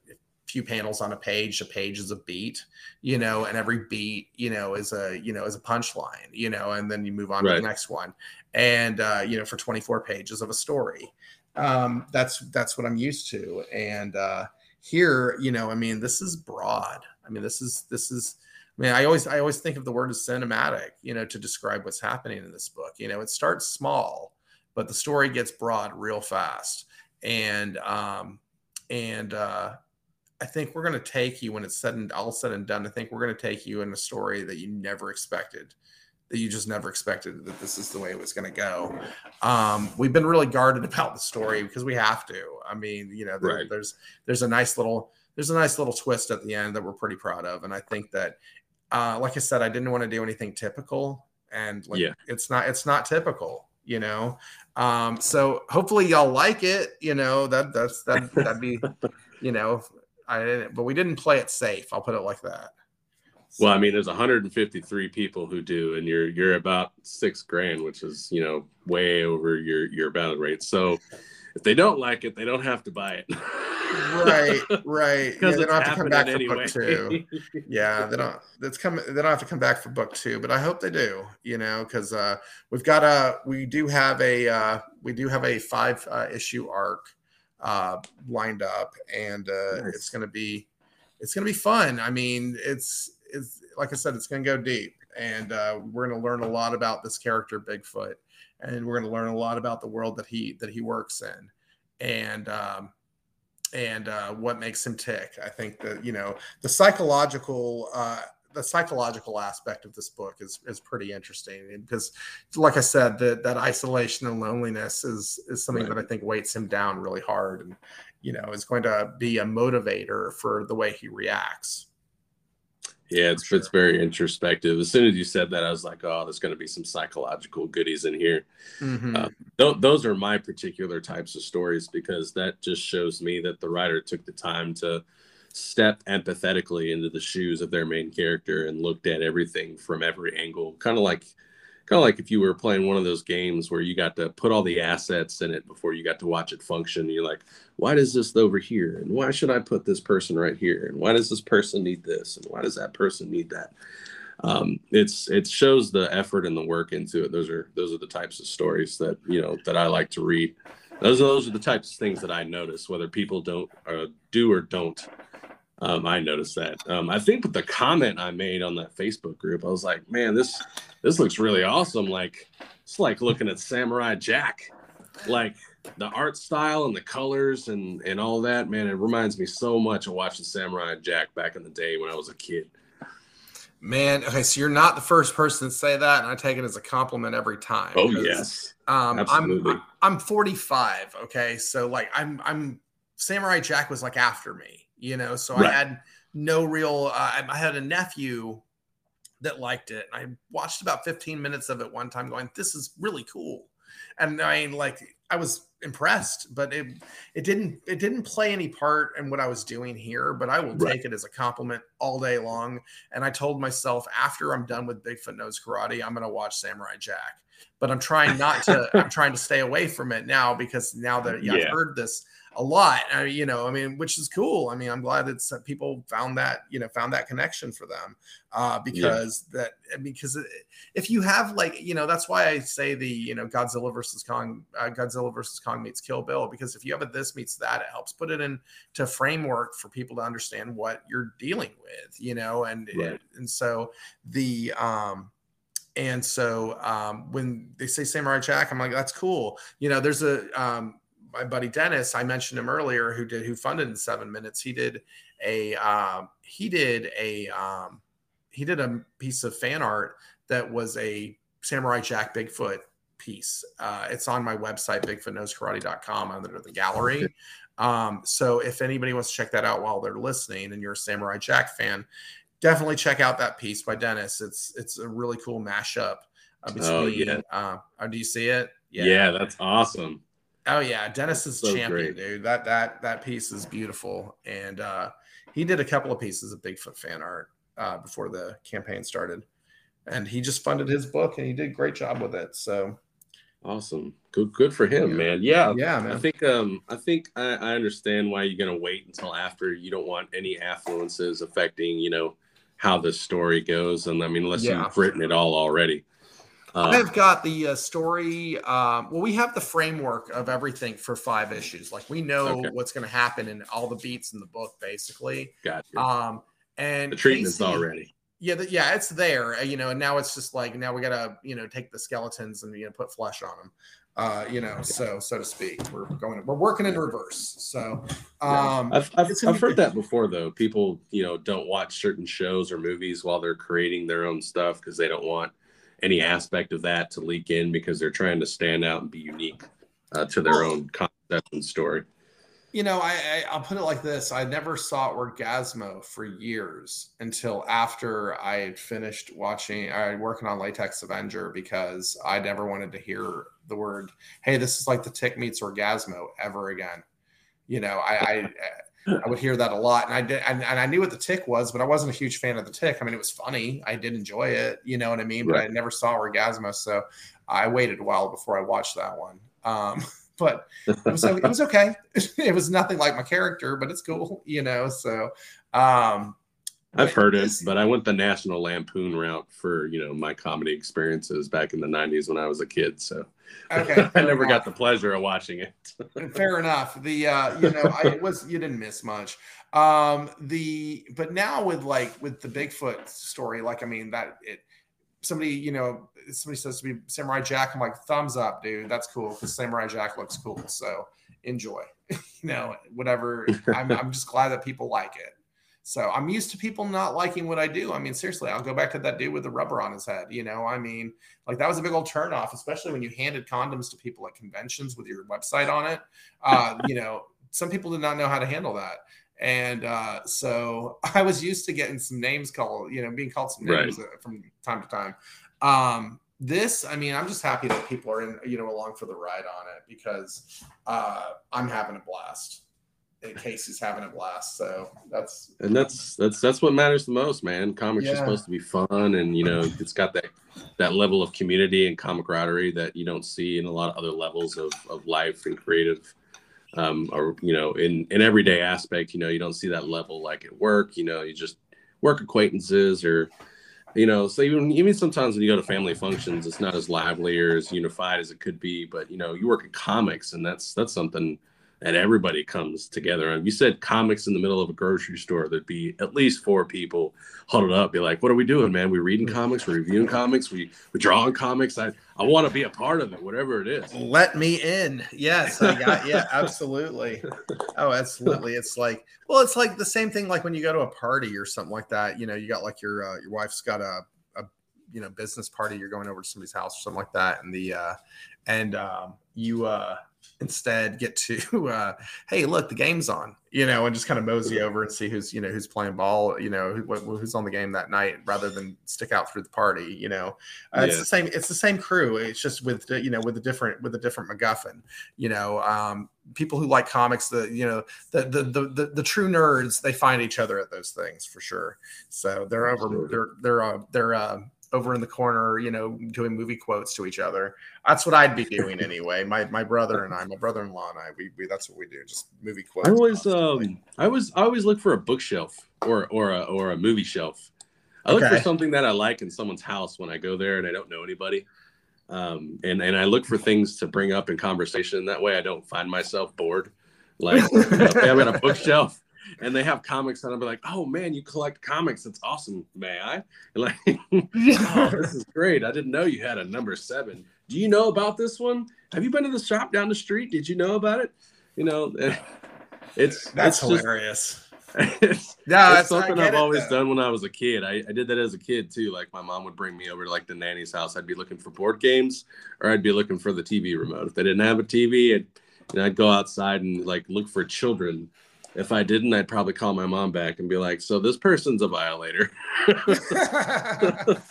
few panels on a page a page is a beat you know and every beat you know is a you know is a punchline you know and then you move on to the next one. And uh you know for 24 pages of a story. Um that's that's what i'm used to. And uh here you know i mean this is broad. I mean this is this is i mean i always i always think of the word as cinematic you know to describe what's happening in this book. You know it starts small but the story gets broad real fast. And um and uh i think we're going to take you when it's said and all said and done i think we're going to take you in a story that you never expected that you just never expected that this is the way it was going to go um, we've been really guarded about the story because we have to. I mean, you know, there, Right. there's there's a nice little there's a nice little twist at the end that we're pretty proud of, and I think that, uh, like I said, I didn't want to do anything typical, and like Yeah. it's not it's not typical, you know. Um, so hopefully y'all like it. You know that that's that that'd be, you know, I didn't, but we didn't play it safe. I'll put it like that. Well, I mean, there's 153 people who do, and you're you're about six grand, which is you know way over your your battle rate. So if they don't like it, they don't have to buy it. right, right. Yeah, Because they don't have to come back for anyway. book two. yeah they don't that's come they don't have to come back for book two but i hope they do you know because uh we've got a we do have a uh we do have a five uh, issue arc uh lined up and uh Nice. it's gonna be it's gonna be fun i mean it's it's like i said it's gonna go deep and uh we're gonna learn a lot about this character bigfoot and we're gonna learn a lot about the world that he that he works in and um and uh, what makes him tick. I think that you know the psychological uh, the psychological aspect of this book is is pretty interesting because, like I said, that that isolation and loneliness is is something Right. that I think weights him down really hard, and you know is going to be a motivator for the way he reacts. Yeah, it's it's very introspective. As soon as you said that, I was like, oh, there's going to be some psychological goodies in here. Mhm. Uh, Tho- those are my particular types of stories because that just shows me that the writer took the time to step empathetically into the shoes of their main character and looked at everything from every angle kind of like kind of like if you were playing one of those games where you got to put all the assets in it before you got to watch it function you're like why does this over here and why should i put this person right here and why does this person need this and why does that person need that um, it's it shows the effort and the work into it. Those are those are the types of stories that you know that I like to read. Those those are the types of things that I notice, whether people don't uh, do or don't. Um, I noticed that. Um, I think with the comment I made on that Facebook group, I was like, man, this this looks really awesome. Like it's like looking at Samurai Jack, like the art style and the colors and and all that. Man, it reminds me so much of watching Samurai Jack back in the day when I was a kid. Man, okay, so you're not the first person to say that, and I take it as a compliment every time. Oh yes. Um, Absolutely. I'm I'm 45. Okay, so like I'm I'm Samurai Jack was like after me, you know. So I had no real. Uh, I- I had a nephew that liked it, I watched about 15 minutes of it one time, going, "This is really cool," and I mean, like I was impressed, but it it didn't it didn't play any part in what I was doing here. But I will Right. take it as a compliment all day long. And I told myself after I'm done with Bigfoot Knows Karate, I'm going to watch Samurai Jack but I'm trying not to. I'm trying to stay away from it now because now that yeah, Yeah. I've heard this a lot, uh, you know, I mean, which is cool. I mean, I'm glad that some people found that, you know, found that connection for them, uh, because that because it- if you have like, you know, that's why I say the, you know, Godzilla versus Kong, uh, Godzilla versus Kong meets Kill Bill, because if you have a this meets that, it helps put it into framework for people to understand what you're dealing with, you know, and Right. and so the um and so um, when they say Samurai Jack, I'm like, that's cool. You know, there's a um, my buddy Dennis, I mentioned him earlier, who did who funded in seven minutes. He did a um, he did a um, he did a piece of fan art that was a Samurai Jack Bigfoot piece. Uh, it's on my website, bigfootknowskarate.com under the gallery. Um, so if anybody wants to check that out while they're listening and you're a Samurai Jack fan, definitely check out that piece by Dennis. It's it's a really cool mashup Uh, between, oh yeah. Uh, oh, do you see it? Yeah. Yeah, that's awesome. Oh yeah, Dennis is so champion, great. dude. That that that piece is beautiful, and uh, he did a couple of pieces of Bigfoot fan art uh, before the campaign started, and he just funded his book, and he did a great job with it. So awesome, good good for him, yeah. man. Yeah, yeah, man. I think um I think I, I understand why you're gonna wait until after. You don't want any affluences affecting you know how the story goes, and I mean unless yeah. you've written it all already. Uh, I've got the uh, story. Um, well, we have the framework of everything for five issues. Like we know okay. what's going to happen in all the beats in the book, basically. Gotcha. Um, and the treatment's Casey, already. Yeah, the, yeah, it's there. Uh, you know, and now it's just like now we got to you know take the skeletons and you know put flesh on them. Uh, you know, so so to speak, we're going, we're working in reverse. So, um, yeah. I've I've, I've heard that before though. People, you know, don't watch certain shows or movies while they're creating their own stuff because they don't want any aspect of that to leak in because they're trying to stand out and be unique uh, to their own concept and story. You know, I, I will put it like this: I never saw Orgazmo for years until after I had finished watching, I working on Latex Avenger because I never wanted to hear the word, "Hey, this is like the Tick meets Orgazmo" ever again. You know, I, I I would hear that a lot, and I did, and, and, I knew what the tick was, but I wasn't a huge fan of the tick. I mean, it was funny. I did enjoy it, you know what I mean. But I never saw Orgazmo, so I waited a while before I watched that one. Um, but it was it was okay. it was nothing like my character, but it's cool, you know. So um, I've heard it, but I went the National Lampoon route for you know my comedy experiences back in the '90s when I was a kid. So okay, I never got the pleasure of watching it. fair enough. The uh, you know I was you didn't miss much. Um, the but now with like with the Bigfoot story, like I mean that it somebody you know somebody says to me Samurai Jack, I'm like thumbs up, dude. That's cool because Samurai Jack looks cool. So enjoy. you know whatever. I'm I'm just glad that people like it. So I'm used to people not liking what I do. I mean, seriously, I'll go back to that dude with the rubber on his head. You know, I mean, like that was a big old turnoff, especially when you handed condoms to people at conventions with your website on it. Uh, you know, some people did not know how to handle that. And uh, so I was used to getting some names called, you know, being called some names right. from time to time. Um, this, I mean, I'm just happy that people are in, you know, along for the ride on it because uh, I'm having a blast. Casey's having a blast. So that's and that's that's that's what matters the most, man. Comics yeah. are supposed to be fun, and you know, it's got that that level of community and camaraderie that you don't see in a lot of other levels of of life and creative. Um, or you know, in in everyday aspect, you know, you don't see that level like at work. You know, you just work acquaintances or you know so even even sometimes when you go to family functions it's not as lively or as unified as it could be but you know you work in comics and that's that's something and everybody comes together. And you said comics in the middle of a grocery store, there'd be at least four people huddled up, be like, "What are we doing, man? We're reading comics, We're reviewing comics, we we drawing comics. I I want to be a part of it, whatever it is." Let me in. Yes, I got. yeah, absolutely. Oh, absolutely. It's like, well, it's like the same thing. Like when you go to a party or something like that. You know, you got like your uh, your wife's got a a you know business party. You're going over to somebody's house or something like that, and the uh, and um, you uh instead get to uh, hey look the game's on you know and just kind of mosey over and see who's you know who's playing ball you know who, who's on the game that night rather than stick out through the party you know? Uh, yeah. it's the same it's the same crew it's just with you know with a different with a different macguffin you know? Um, people who like comics the you know the, the the the, the true nerds they find each other at those things for sure. So they're over they're they're uh, they're uh, over in the corner, you know, doing movie quotes to each other. That's what I'd be doing anyway. My my brother and I, my brother-in-law and I, we, we that's what we do, just movie quotes. I always um I was I always look for a bookshelf or or a or a movie shelf. I look okay. for something that I like in someone's house when I go there and I don't know anybody. Um, and and I look for things to bring up in conversation. That way, I don't find myself bored. Like, know, I've got a bookshelf and they have comics and I'll be like, oh man, you collect comics. That's awesome. May I? And like, oh, this is great. I didn't know you had a number seven. Do you know about this one? Have you been to the shop down the street? Did you know about it? You know, it's that's it's hilarious. Just, it's, yeah, it's something I've always though. done when I was a kid. I, I did that as a kid too. Like my mom would bring me over to like the nanny's house. I'd be looking for board games or I'd be looking for the TV remote. If they didn't have a TV, I'd, you know, I'd go outside and like look for children if I didn't, I'd probably call my mom back and be like, "So this person's a violator."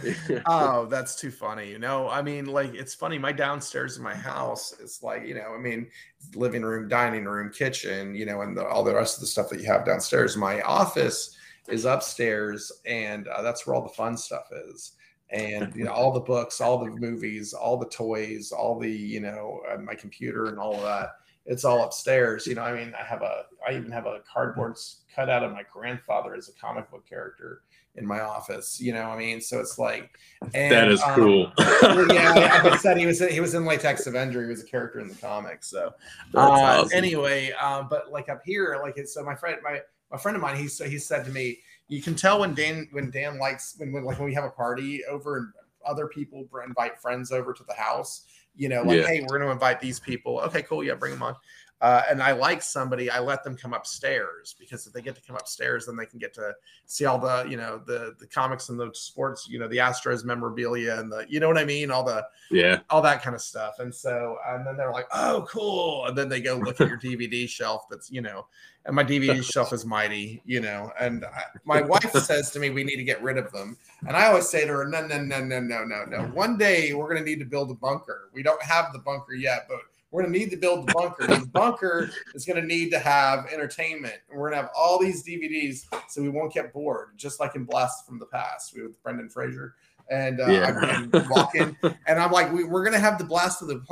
oh, that's too funny. You know, I mean, like it's funny. My downstairs in my house is like, you know, I mean, living room, dining room, kitchen, you know, and the, all the rest of the stuff that you have downstairs. My office is upstairs, and uh, that's where all the fun stuff is. And you know, all the books, all the movies, all the toys, all the you know, uh, my computer and all of that. It's all upstairs. You know, I mean, I have a, I even have a cardboard cut out of my grandfather as a comic book character in my office. You know, I mean, so it's like and, that is um, cool. yeah, like I said, he was he was in Latex Avenger. He was a character in the comics. So uh, awesome. anyway, uh, but like up here, like it's so my friend my my friend of mine he he said to me, you can tell when Dan when Dan likes when, when like when we have a party over and other people invite friends over to the house. You know, like yeah. hey, we're going to invite these people. Okay, cool. Yeah, bring them on uh, and I like somebody, I let them come upstairs because if they get to come upstairs, then they can get to see all the, you know, the the comics and the sports, you know, the Astros memorabilia and the, you know what I mean, all the, yeah, all that kind of stuff. And so, and then they're like, oh, cool, and then they go look at your DVD shelf. That's, you know, and my DVD shelf is mighty, you know. And I, my wife says to me, we need to get rid of them, and I always say to her, no, no, no, no, no, no, no. One day we're going to need to build a bunker. We don't have the bunker yet, but we're going to need to build the bunker. the bunker is going to need to have entertainment. And we're going to have all these DVDs so we won't get bored, just like in Blast from the Past we with Brendan Fraser. And uh, yeah. I walk in, and I'm like, we, are going to have the Blast of the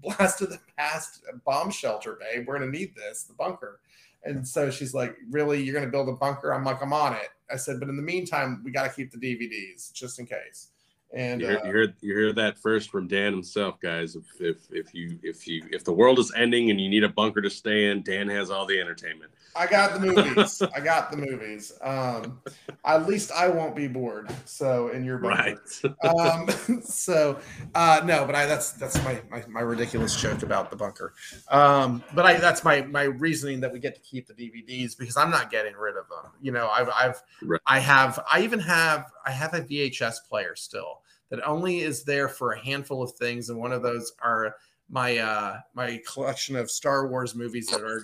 Blast of the Past bomb shelter, babe. We're going to need this, the bunker. And so she's like, Really? You're going to build a bunker? I'm like, I'm on it. I said, But in the meantime, we got to keep the DVDs just in case. And you hear, uh, you heard you heard that first from Dan himself, guys. If, if if you if you if the world is ending and you need a bunker to stay in, Dan has all the entertainment. I got the movies. I got the movies. Um, at least I won't be bored. So in your bunker. right. um, so uh, no, but I that's that's my, my, my ridiculous joke about the bunker. Um, but I that's my my reasoning that we get to keep the DVDs because I'm not getting rid of them. You know, I've I've right. I have I even have I have a VHS player still that only is there for a handful of things, and one of those are my uh my collection of Star Wars movies that are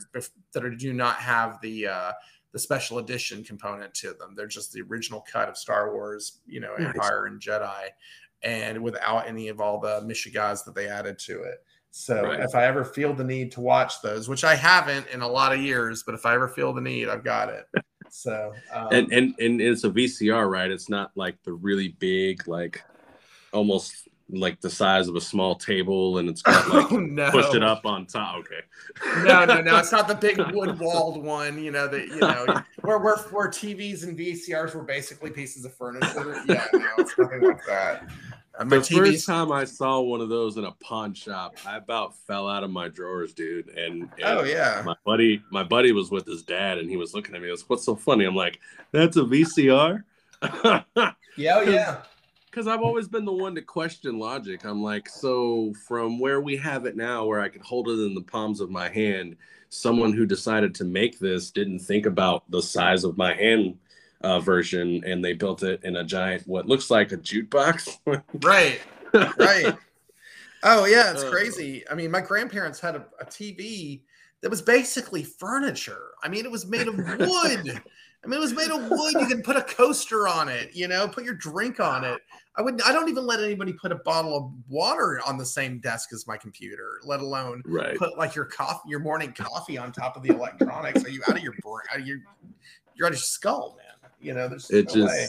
that are, do not have the uh the special edition component to them. They're just the original cut of Star Wars, you know, nice. Empire and Jedi, and without any of all the Mishigas that they added to it. So right. if I ever feel the need to watch those, which I haven't in a lot of years, but if I ever feel the need, I've got it. So um, and and and it's a VCR, right? It's not like the really big, like almost like the size of a small table and it's got like oh, no. pushed it up on top. Okay. no, no, no. It's not the big wood walled one, you know, that you know where where where TVs and VCRs were basically pieces of furniture. Yeah, no, it's nothing like that. Uh, the TVs... first time I saw one of those in a pawn shop, I about fell out of my drawers, dude. And, and, oh yeah, my buddy, my buddy was with his dad, and he was looking at me. He goes, "What's so funny?" I'm like, "That's a VCR." yeah, oh, yeah because I've always been the one to question logic. I'm like, so from where we have it now, where I could hold it in the palms of my hand, someone who decided to make this didn't think about the size of my hand uh, version, and they built it in a giant, what looks like a jukebox. right, right. Oh yeah, it's uh, crazy. I mean, my grandparents had a, a TV that was basically furniture. I mean, it was made of wood. I mean, it was made of wood. You can put a coaster on it, you know, put your drink on it. I would I don't even let anybody put a bottle of water on the same desk as my computer, let alone right. put like your coffee, your morning coffee on top of the electronics. Are you out of your brain? Are you you're out of your skull, man? You know, there's it no just way.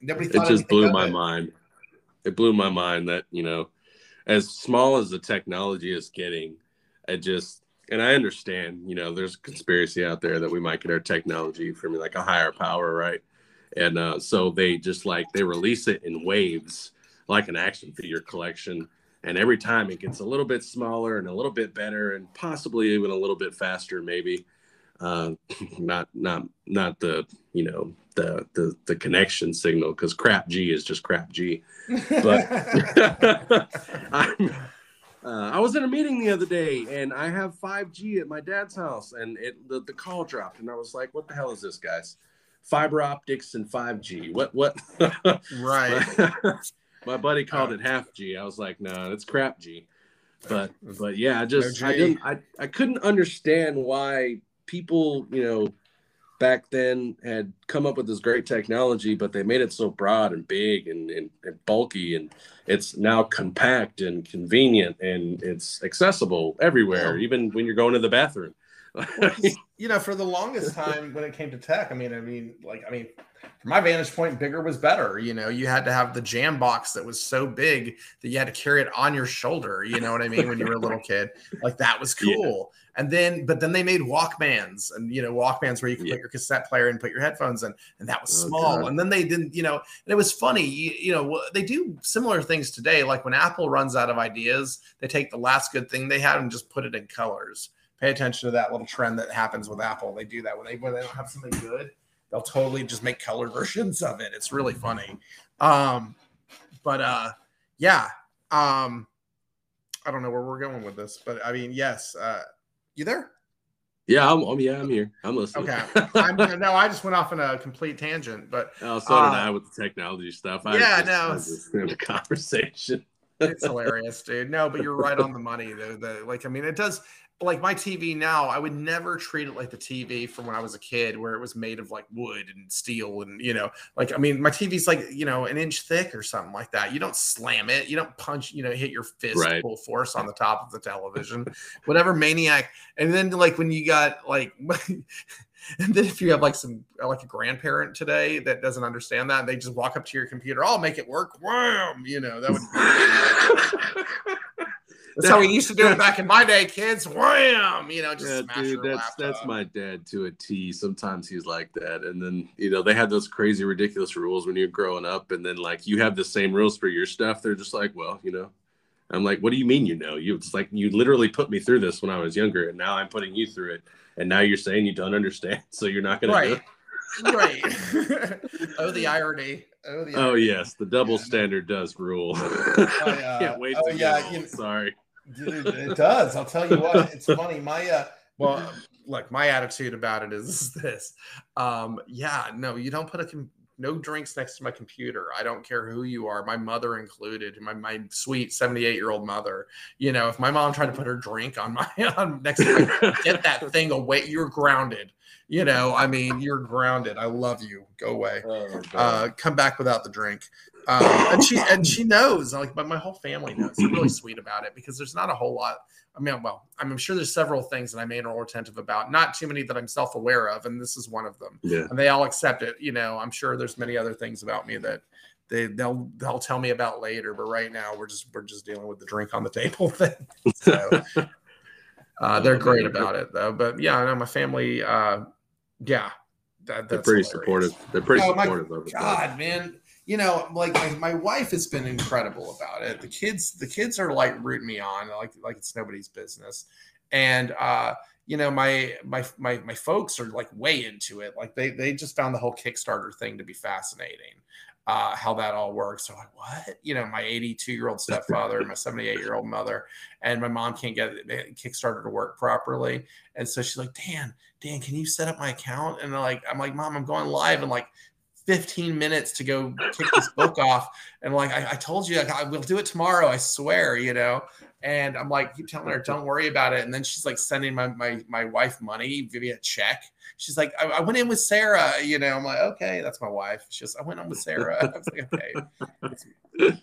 Nobody it just blew my it. mind. It blew my mind that you know, as small as the technology is getting, it just and I understand, you know, there's a conspiracy out there that we might get our technology from like a higher power, right? And uh, so they just like they release it in waves, like an action figure collection. And every time it gets a little bit smaller and a little bit better, and possibly even a little bit faster, maybe. Uh, not not not the you know the the the connection signal because crap G is just crap G. But I'm uh, I was in a meeting the other day, and I have 5G at my dad's house, and it the, the call dropped, and I was like, "What the hell is this, guys? Fiber optics and 5G? What? What?" right. my buddy called it half G. I was like, "No, nah, it's crap G." But but yeah, I just no I didn't I I couldn't understand why people you know back then had come up with this great technology, but they made it so broad and big and, and, and, bulky, and it's now compact and convenient and it's accessible everywhere, yeah. even when you're going to the bathroom. you know, for the longest time when it came to tech, I mean, I mean, like, I mean, from my vantage point, bigger was better. You know, you had to have the jam box that was so big that you had to carry it on your shoulder. You know what I mean? When you were a little kid, like that was cool. Yeah. And then, but then they made Walkmans and, you know, Walkmans where you could yeah. put your cassette player and put your headphones in, and that was oh, small. God. And then they didn't, you know, and it was funny. You, you know, they do similar things today. Like when Apple runs out of ideas, they take the last good thing they had and just put it in colors pay attention to that little trend that happens with Apple. They do that when they when they don't have something good, they'll totally just make color versions of it. It's really funny. Um, but uh, yeah, um, I don't know where we're going with this, but I mean, yes, uh, you there? Yeah, I'm, I'm, yeah, I'm here. I'm listening. Okay. I'm, no, I just went off on a complete tangent, but oh, so did I with the technology stuff. I yeah, just, no, it's a conversation. it's hilarious, dude. No, but you're right on the money. The, the like, I mean, it does like my TV now, I would never treat it like the TV from when I was a kid, where it was made of like wood and steel, and you know, like I mean, my TV's like you know an inch thick or something like that. You don't slam it, you don't punch, you know, hit your fist right. full force on the top of the television, whatever maniac. And then like when you got like, and then if you have like some like a grandparent today that doesn't understand that, they just walk up to your computer, I'll make it work, wham, you know, that would. That's how we used to do it back in my day, kids. Wham! You know, just yeah, smash dude, that's laptop. that's my dad to a T. Sometimes he's like that, and then you know they had those crazy, ridiculous rules when you're growing up, and then like you have the same rules for your stuff. They're just like, well, you know. I'm like, what do you mean you know? You it's like you literally put me through this when I was younger, and now I'm putting you through it, and now you're saying you don't understand, so you're not gonna right. Right. oh, the irony. Oh, the oh yes, the double yeah. standard does rule. I, yeah. Can't wait. Oh, yeah. You, Sorry. It does. I'll tell you what. It's funny. My uh, well, look, my attitude about it is this. Um, yeah, no, you don't put a com- no drinks next to my computer. I don't care who you are, my mother included, my my sweet 78 year old mother. You know, if my mom tried to put her drink on my on next to my get that thing away, you're grounded. You know, I mean, you're grounded. I love you. Go away. Oh, uh, come back without the drink. Um, and she and she knows, like, but my whole family knows. I'm really sweet about it because there's not a whole lot. I mean, well, I'm sure there's several things that I'm more attentive about. Not too many that I'm self-aware of, and this is one of them. Yeah. And they all accept it. You know, I'm sure there's many other things about me that they they'll they'll tell me about later. But right now, we're just we're just dealing with the drink on the table thing. So uh, they're great about it, though. But yeah, I know my family. Uh, yeah, that, they're pretty hilarious. supportive. They're pretty oh, supportive of it. God, man you know, like my, my wife has been incredible about it. The kids, the kids are like rooting me on, like like it's nobody's business. And uh, you know, my my my my folks are like way into it. Like they they just found the whole Kickstarter thing to be fascinating. Uh, how that all works. So like, what? You know, my 82 year old stepfather, my 78 year old mother, and my mom can't get Kickstarter to work properly. And so she's like, Dan, Dan, can you set up my account? And like, I'm like, Mom, I'm going live in like 15 minutes to go kick this book off. And like, I, I told you, like, I will do it tomorrow. I swear, you know? And I'm like, keep telling her, don't worry about it. And then she's like sending my, my, my wife money via check. She's like, I, I, went in with Sarah, you know, I'm like, okay, that's my wife. She's just I went in with Sarah. I was like, okay.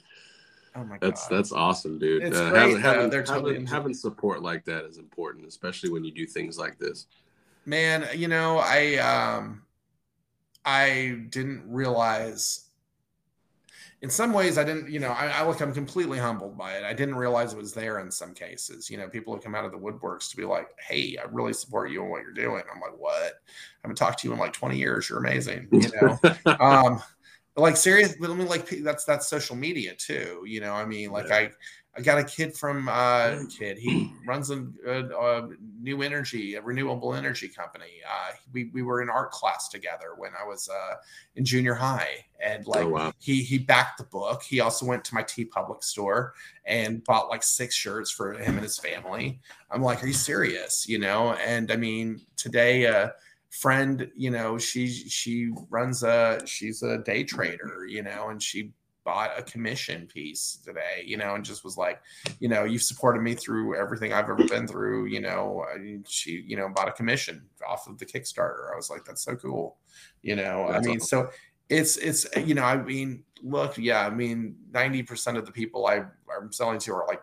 Oh my that's God. that's awesome, dude. It's uh, great, having, having, They're totally having, having support like that is important, especially when you do things like this. Man, you know, I um I didn't realize. In some ways, I didn't. You know, I, I look. I'm completely humbled by it. I didn't realize it was there in some cases. You know, people have come out of the woodworks to be like, "Hey, I really support you and what you're doing." I'm like, "What? I haven't talked to you in like 20 years. You're amazing." You know. um, like serious but I mean like that's that's social media too you know I mean like yeah. I I got a kid from uh, kid. He runs a, a, a, new energy, a renewable energy company. Uh, we we were in art class together when I was uh, in junior high, and oh, like oh, wow. he he backed the book. He also went to my TeePublic store and bought like six shirts for him and his family. I'm like, are you serious? You know? And I mean, today, a friend, you know, she she runs a she's a day trader, you know, and she bought a commission piece today, you know, and just was like, you know, you've supported me through everything I've ever been through, you know. She, you know, bought a commission off of the Kickstarter. I was like, that's so cool, you know. That's I mean, awesome. so it's it's you know, I mean, look, yeah, I mean, ninety percent of the people I I'm selling to are like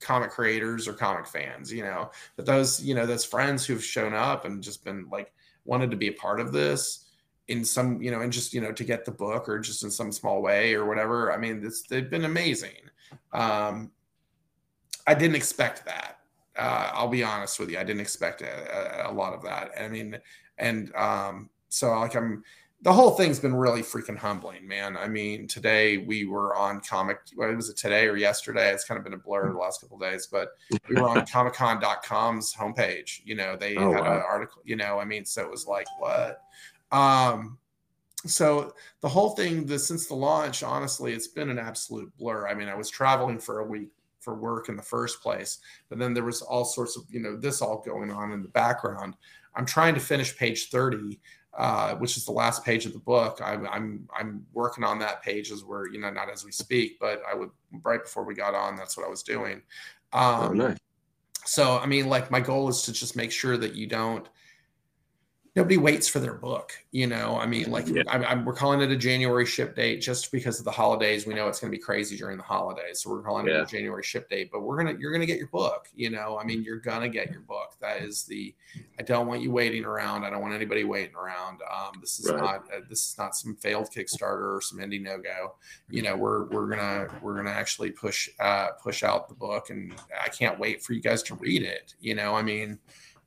comic creators or comic fans, you know. But those, you know, those friends who've shown up and just been like wanted to be a part of this in some, you know, and just, you know, to get the book or just in some small way or whatever. I mean, it's they've been amazing. Um I didn't expect that. Uh, I'll be honest with you. I didn't expect a, a, a lot of that. I mean, and um, so like I'm the whole thing's been really freaking humbling, man. I mean, today we were on comic. What was it today or yesterday? It's kind of been a blur the last couple days, but we were on ComicCon.com's homepage. You know, they oh, had wow. an article. You know, I mean, so it was like what? Um, so the whole thing, the, since the launch, honestly, it's been an absolute blur. I mean, I was traveling for a week for work in the first place, but then there was all sorts of you know this all going on in the background. I'm trying to finish page 30 uh, which is the last page of the book. I'm, I'm I'm working on that page as we're you know not as we speak, but I would right before we got on, that's what I was doing. Oh, um, oh, nice. So I mean, like my goal is to just make sure that you don't nobody waits for their book. You know, I mean, like yeah. I'm, I'm, we're calling it a January ship date just because of the holidays. We know it's going to be crazy during the holidays, so we're calling yeah. it a January ship date. But we're gonna you're gonna get your book. You know, I mean, you're gonna get your book. That is the. I don't want you waiting around. I don't want anybody waiting around. Um, this is right. not uh, this is not some failed Kickstarter or some indie no go. You know, we're we're gonna we're gonna actually push uh, push out the book, and I can't wait for you guys to read it. You know, I mean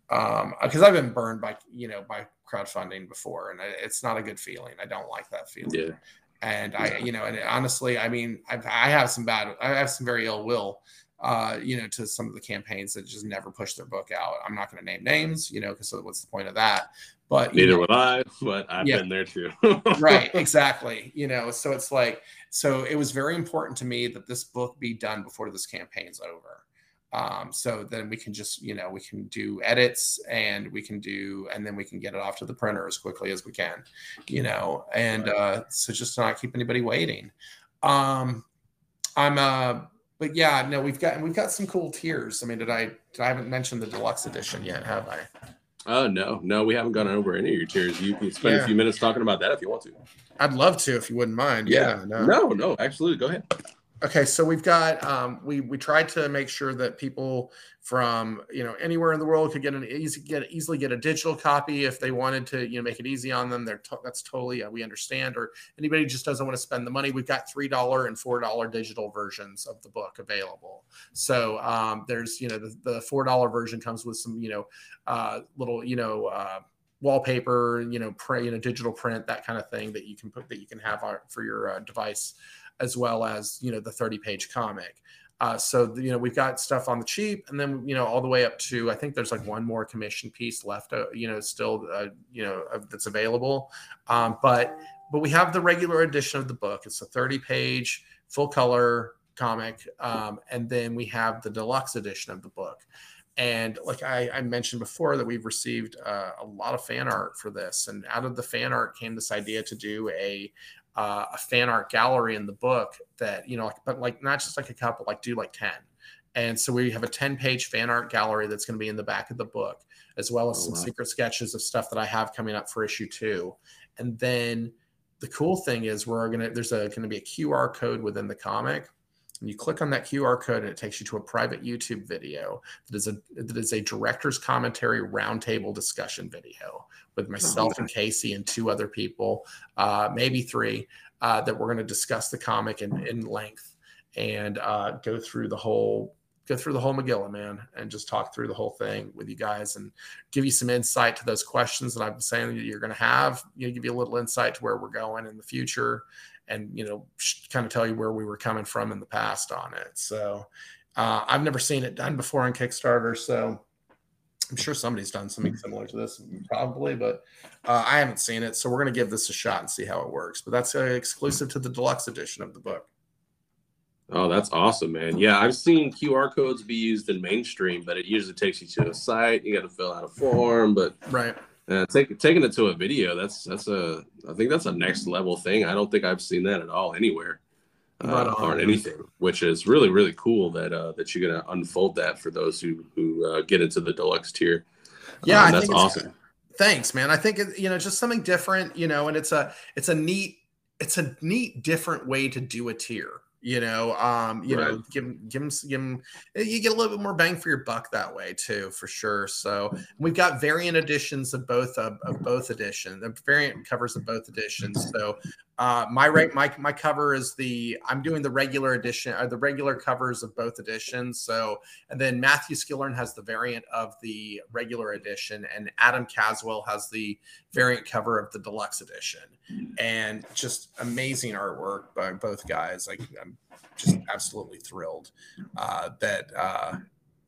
um because i've been burned by you know by crowdfunding before and it's not a good feeling. I don't like that feeling. Yeah. And i you know and honestly i mean I've, i have some bad i have some very ill will uh you know to some of the campaigns that just never push their book out. I'm not going to name names you know because what's the point of that? But neither know, would i but i've yeah, been there too. Right exactly you know so it's like so it was very important to me that this book be done before this campaign's over um, so then we can just, you know, we can do edits and we can do, and then we can get it off to the printer as quickly as we can, you know, and uh, so just to not keep anybody waiting. Um, I'm, uh, but yeah, no, we've got, we've got some cool tiers. I mean, did I, did I haven't mentioned the deluxe edition yet, have I? Oh, no, no, we haven't gone over any of your tiers. You can spend yeah. a few minutes talking about that if you want to. I'd love to, if you wouldn't mind. Yeah, yeah no. no, no, absolutely. Go ahead. Okay, so we've got um, we we tried to make sure that people from you know anywhere in the world could get an easy get easily get a digital copy if they wanted to you know make it easy on them. They're that's totally uh, we understand. Or anybody just doesn't want to spend the money, we've got three dollar and four dollar digital versions of the book available. So um, there's you know the, the four dollar version comes with some you know uh, little you know. Uh, wallpaper you know print you know digital print that kind of thing that you can put that you can have for your uh, device as well as you know the 30 page comic. Uh, so you know we've got stuff on the cheap and then you know all the way up to i think there's like one more commission piece left uh, you know still uh, you know that's available. Um, but but we have the regular edition of the book. It's a 30 page full color comic um, and then we have the deluxe edition of the book. And like I, I, mentioned before, that we've received uh, a lot of fan art for this, and out of the fan art came this idea to do a uh, a fan art gallery in the book that you know, like, but like not just like a couple, like do like ten. And so we have a 10 page fan art gallery that's going to be in the back of the book, as well as oh, some wow. secret sketches of stuff that I have coming up for issue two. And then the cool thing is we're going to, there's a going to be a QR code within the comic. And you click on that QR code and it takes you to a private YouTube video that is a that is a director's commentary roundtable discussion video with myself oh, and Casey and two other people, uh, maybe three, uh, that we're going to discuss the comic in, in length and uh, go through the whole go through the whole Megillah, man, and just talk through the whole thing with you guys and give you some insight to those questions that I've been saying that you're going to have. You know, give you a little insight to where we're going in the future, and you know, kind of tell you where we were coming from in the past on it. So, uh, I've never seen it done before on Kickstarter, so I'm sure somebody's done something hmm. similar to this, probably, but uh, I haven't seen it. So we're going to give this a shot and see how it works. But that's uh, exclusive to the deluxe edition of the book. Oh, that's awesome, man. Yeah, I've seen QR codes be used in mainstream, but it usually takes you to a site. You got to fill out a form, but right. Uh, take, taking it to a video, that's that's a I think that's a next level thing. I don't think I've seen that at all anywhere. uh, on anything, which is really really cool that uh, that you're gonna unfold that for those who who uh, get into the deluxe tier. Yeah, um, that's awesome. Thanks, man. I think it, you know just something different, you know, and it's a it's a neat it's a neat different way to do a tier you know um you right. know give give them give them you get a little bit more bang for your buck that way too for sure. So we've got variant editions of both of, of both editions the variant covers of both editions. So uh my right my my cover is the i'm doing the regular edition or uh, the regular covers of both editions. So and then matthew skillern has the variant of the regular edition and adam caswell has the variant cover of the deluxe edition and just amazing artwork by both guys. Like I'm just absolutely thrilled uh, that uh,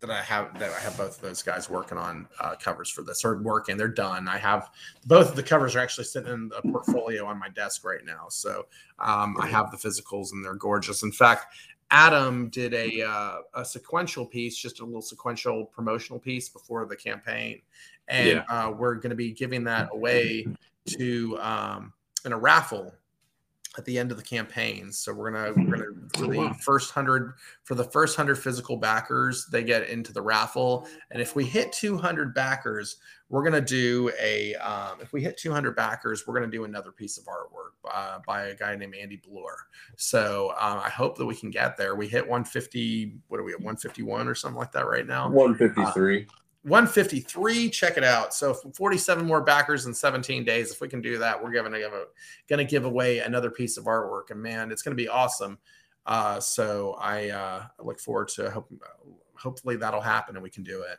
that I have that I have both of those guys working on uh, covers for this or working. They're done. I have both of the covers are actually sitting in the portfolio on my desk right now. So um, I have the physicals and they're gorgeous. In fact, Adam did a uh, a sequential piece, just a little sequential promotional piece before the campaign, and yeah. uh, we're going to be giving that away to um, in a raffle at the end of the campaign. So we're gonna we're gonna for oh, the first hundred for the first hundred physical backers, they get into the raffle. And if we hit 200 backers, we're gonna do a um, if we hit 200 backers, we're gonna do another piece of artwork uh, by a guy named Andy Bloor. So um, I hope that we can get there. We hit 150. What are we at 151 or something like that right now? 153. Uh, 153. Check it out. So 47 more backers in 17 days. If we can do that, we're giving a, going to give away another piece of artwork, and man, it's going to be awesome. Uh, so I uh, look forward to hope, hopefully that'll happen and we can do it.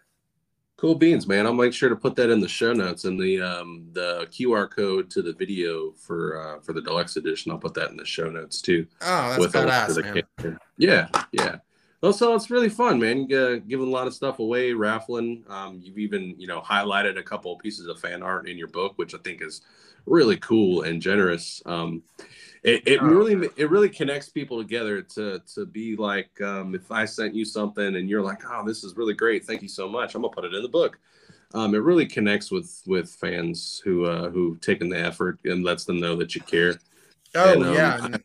Cool beans, man. I'll make sure to put that in the show notes and the um, the QR code to the video for uh, for the deluxe edition. I'll put that in the show notes too. Oh, that's badass, man. Yeah, yeah. Also, it's really fun, man. Uh, giving a lot of stuff away, raffling. Um, you've even, you know, highlighted a couple of pieces of fan art in your book, which I think is really cool and generous. Um, it, it oh. really, it really connects people together to to be like, um, if I sent you something and you're like, oh, this is really great, thank you so much. I'm gonna put it in the book. Um, it really connects with with fans who uh, who've taken the effort and lets them know that you care. Oh and, um, yeah,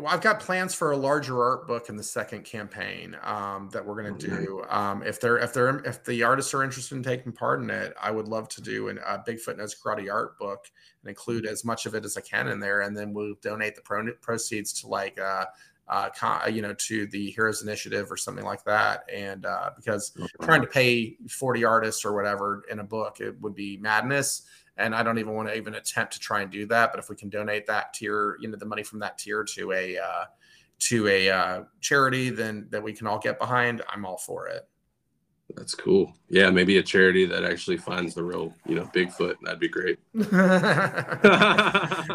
well, I've got plans for a larger art book in the second campaign um, that we're going to do. Um, if they're if they're if the artists are interested in taking part in it, I would love to do an, a Bigfoot Knows Karate art book and include as much of it as I can in there, and then we'll donate the pro- proceeds to like uh, uh, con- you know to the Heroes Initiative or something like that. And uh, because trying to pay forty artists or whatever in a book, it would be madness and I don't even want to even attempt to try and do that. But if we can donate that tier, you know, the money from that tier to a uh, to a uh, charity, then that we can all get behind, I'm all for it. That's cool. Yeah, maybe a charity that actually finds the real, you know, Bigfoot. That'd be great.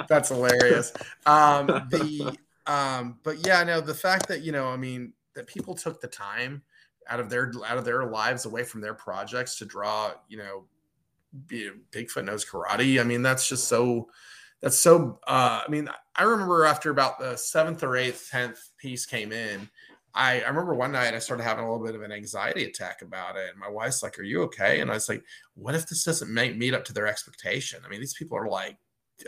That's hilarious. Um, the um, but yeah, no, the fact that you know, I mean, that people took the time out of their out of their lives away from their projects to draw, you know, Bigfoot knows karate. I mean, that's just so. That's so. Uh, I mean, I remember after about the seventh or eighth, tenth piece came in. I, I remember one night I started having a little bit of an anxiety attack about it. And my wife's like, Are you okay? And I was like, What if this doesn't make, meet up to their expectation? I mean, these people are like,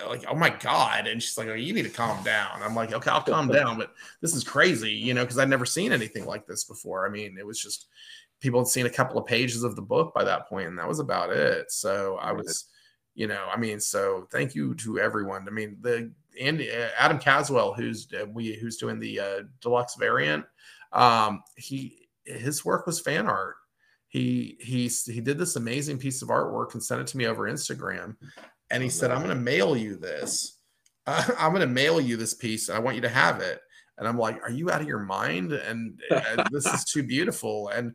like, oh my God. And she's like, oh, you need to calm down. I'm like, okay, I'll calm down, but this is crazy, you know, because I'd never seen anything like this before. I mean, it was just, people had seen a couple of pages of the book by that point, and that was about it. So I was, you know, I mean, so thank you to everyone. I mean, the Andy uh, Adam Caswell, who's uh, we who's doing the uh, deluxe variant, um, he his work was fan art. He he he did this amazing piece of artwork and sent it to me over Instagram, and he said, "I'm going to mail you this. Uh, I'm going to mail you this piece. I want you to have it." And I'm like, "Are you out of your mind?" And, and this is too beautiful. And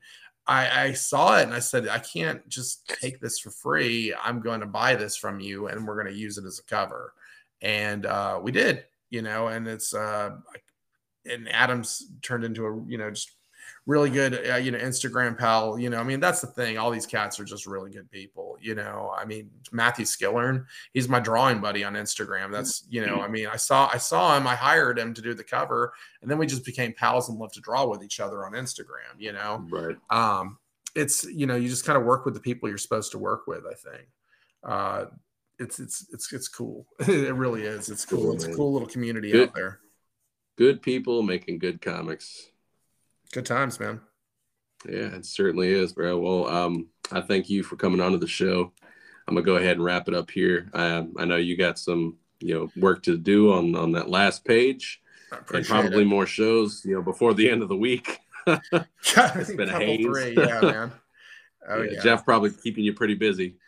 I, I, saw it and I said, I can't just take this for free. I'm going to buy this from you and we're going to use it as a cover. And uh, we did, you know, and it's, uh, and Adams turned into a, you know, just really good, uh, you know, Instagram pal. You know, I mean, that's the thing. All these cats are just really good people. You know, I mean, Matthew Skillern, he's my drawing buddy on Instagram. That's, you know, I mean, I saw I saw him, I hired him to do the cover, and then we just became pals and loved to draw with each other on Instagram. You know, right? Um, it's you know, you just kind of work with the people you're supposed to work with. I think. Uh, it's it's it's it's cool. it really is. It's cool. It's a cool little community out there good people making good comics. Good times, man. Yeah, it certainly is, bro. Well, um, I thank you for coming onto the show. I'm gonna go ahead and wrap it up here. Um, I know you got some, you know, work to do on on that last page, and probably it. more shows, you know, before the end of the week. it's been a haze. Three. Yeah, man. Oh, yeah, yeah. Jeff probably keeping you pretty busy.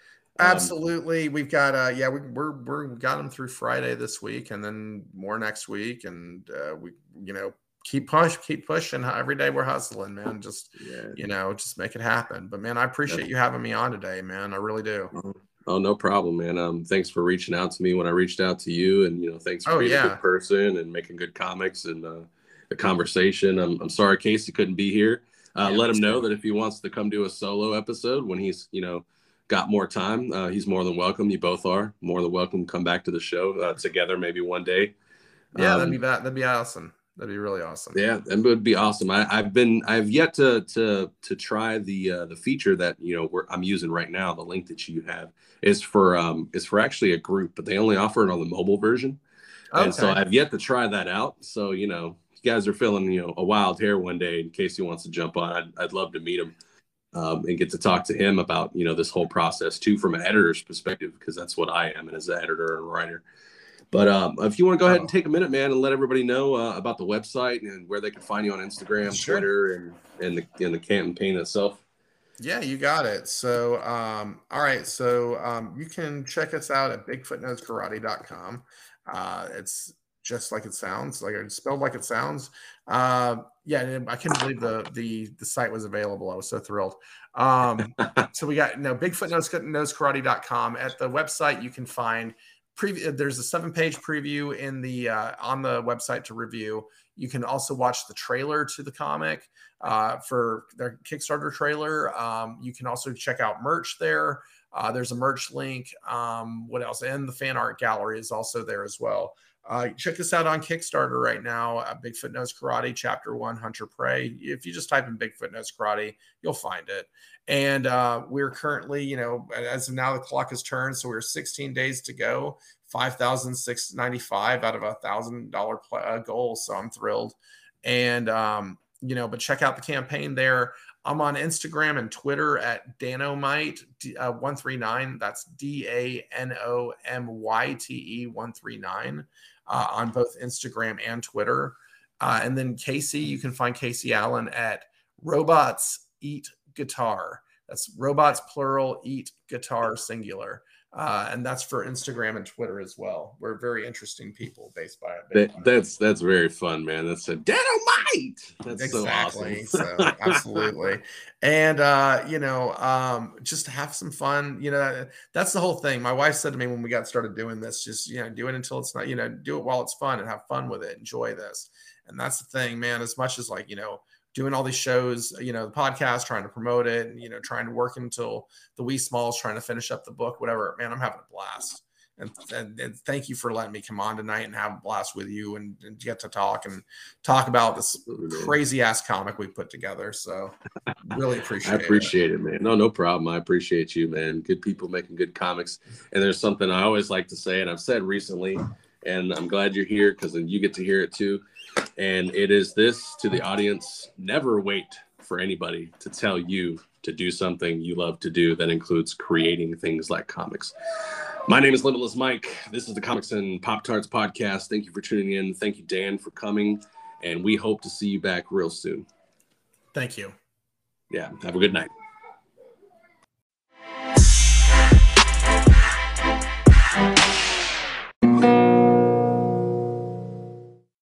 Um, Absolutely. Um, We've got uh yeah, we we're we're we got them through Friday this week and then more next week and uh we you know keep push keep pushing every day we're hustling man just yeah. you know just make it happen. But man i appreciate you having me on today man. I really do. Oh, oh no problem man. Um thanks for reaching out to me when i reached out to you and you know thanks for oh, being yeah. a good person and making good comics and uh the conversation. I'm, I'm sorry casey couldn't be here. Uh, yeah, let him know that if he wants to come do a solo episode when he's you know got more time uh, he's more than welcome. You both are more than welcome to come back to the show uh, together maybe one day. Yeah um, that'd be that'd be awesome that'd be really awesome. Yeah that would be awesome. I, have been i've yet to to to try the uh, the feature that you know i'm using right now the link that you have. Is for um is for actually a group but they only offer it on the mobile version. Okay. and so i've yet to try that out. So you know you guys are feeling you know a wild hair one day in case he wants to jump on i'd, I'd love to meet him um, and get to talk to him about you know this whole process too from an editor's perspective because that's what I am and as an editor and writer. But um, if you want to go ahead and take a minute, man, and let everybody know uh, about the website and where they can find you on Instagram, sure. Twitter, and and the and the campaign itself. Yeah, you got it. So, um, all right. So um, you can check us out at bigfootknowskarate.com. Uh, it's just like it sounds, like it's spelled like it sounds. Uh, yeah, I couldn't believe the the the site was available. I was so thrilled. Um, so we got you know bigfootknowskarate.com. At the website, you can find preview. There's a seven page preview in the uh, on the website to review. You can also watch the trailer to the comic uh, for their Kickstarter trailer. Um, you can also check out merch there. Uh, there's a merch link. Um, what else? And the fan art gallery is also there as well. Uh, check this out on Kickstarter right now. Uh, Bigfoot Knows Karate, Chapter One, Hunter Prey. If you just type in Bigfoot Knows Karate, you'll find it. And uh, we're currently, you know, as of now, the clock has turned, so we're 16 days to go. Five thousand six ninety five out of a thousand dollar uh, goal. So I'm thrilled. And um, you know, but check out the campaign there. I'm on Instagram and Twitter at Danomyte uh. That's D A N O M Y T E one three nine uh, on both Instagram and Twitter. Uh, and then Casey, you can find Casey Allen at Robots Eat Guitar. That's robots plural, eat guitar singular. Uh, and that's for Instagram and Twitter as well. We're very interesting people based by it. That, that's that's very fun, man. That's a dynamite. That's exactly. so awesome. so, absolutely. And uh, you know, um, just have some fun. You know, that's the whole thing. My wife said to me when we got started doing this, just you know, do it until it's not. You know, do it while it's fun and have fun with it. Enjoy this. And that's the thing, man. As much as like you know doing all these shows, you know, the podcast, trying to promote it, and, you know, trying to work until the wee smalls, trying to finish up the book, whatever. Man, I'm having a blast. And, and, and, thank you for letting me come on tonight and have a blast with you and, and get to talk and talk about this crazy ass comic we put together. So really appreciate it. I appreciate it. it, man. No, no problem. I appreciate you, man. Good people making good comics. And there's something I always like to say, and I've said recently, and I'm glad you're here because then you get to hear it too and it is this to the audience never wait for anybody to tell you to do something you love to do that includes creating things like comics. My name is Limitless Mike. This is the Comics and Pop Tarts podcast. Thank you for tuning in. Thank you, Dan, for coming. And we hope to see you back real soon. Thank you. Yeah. Have a good night.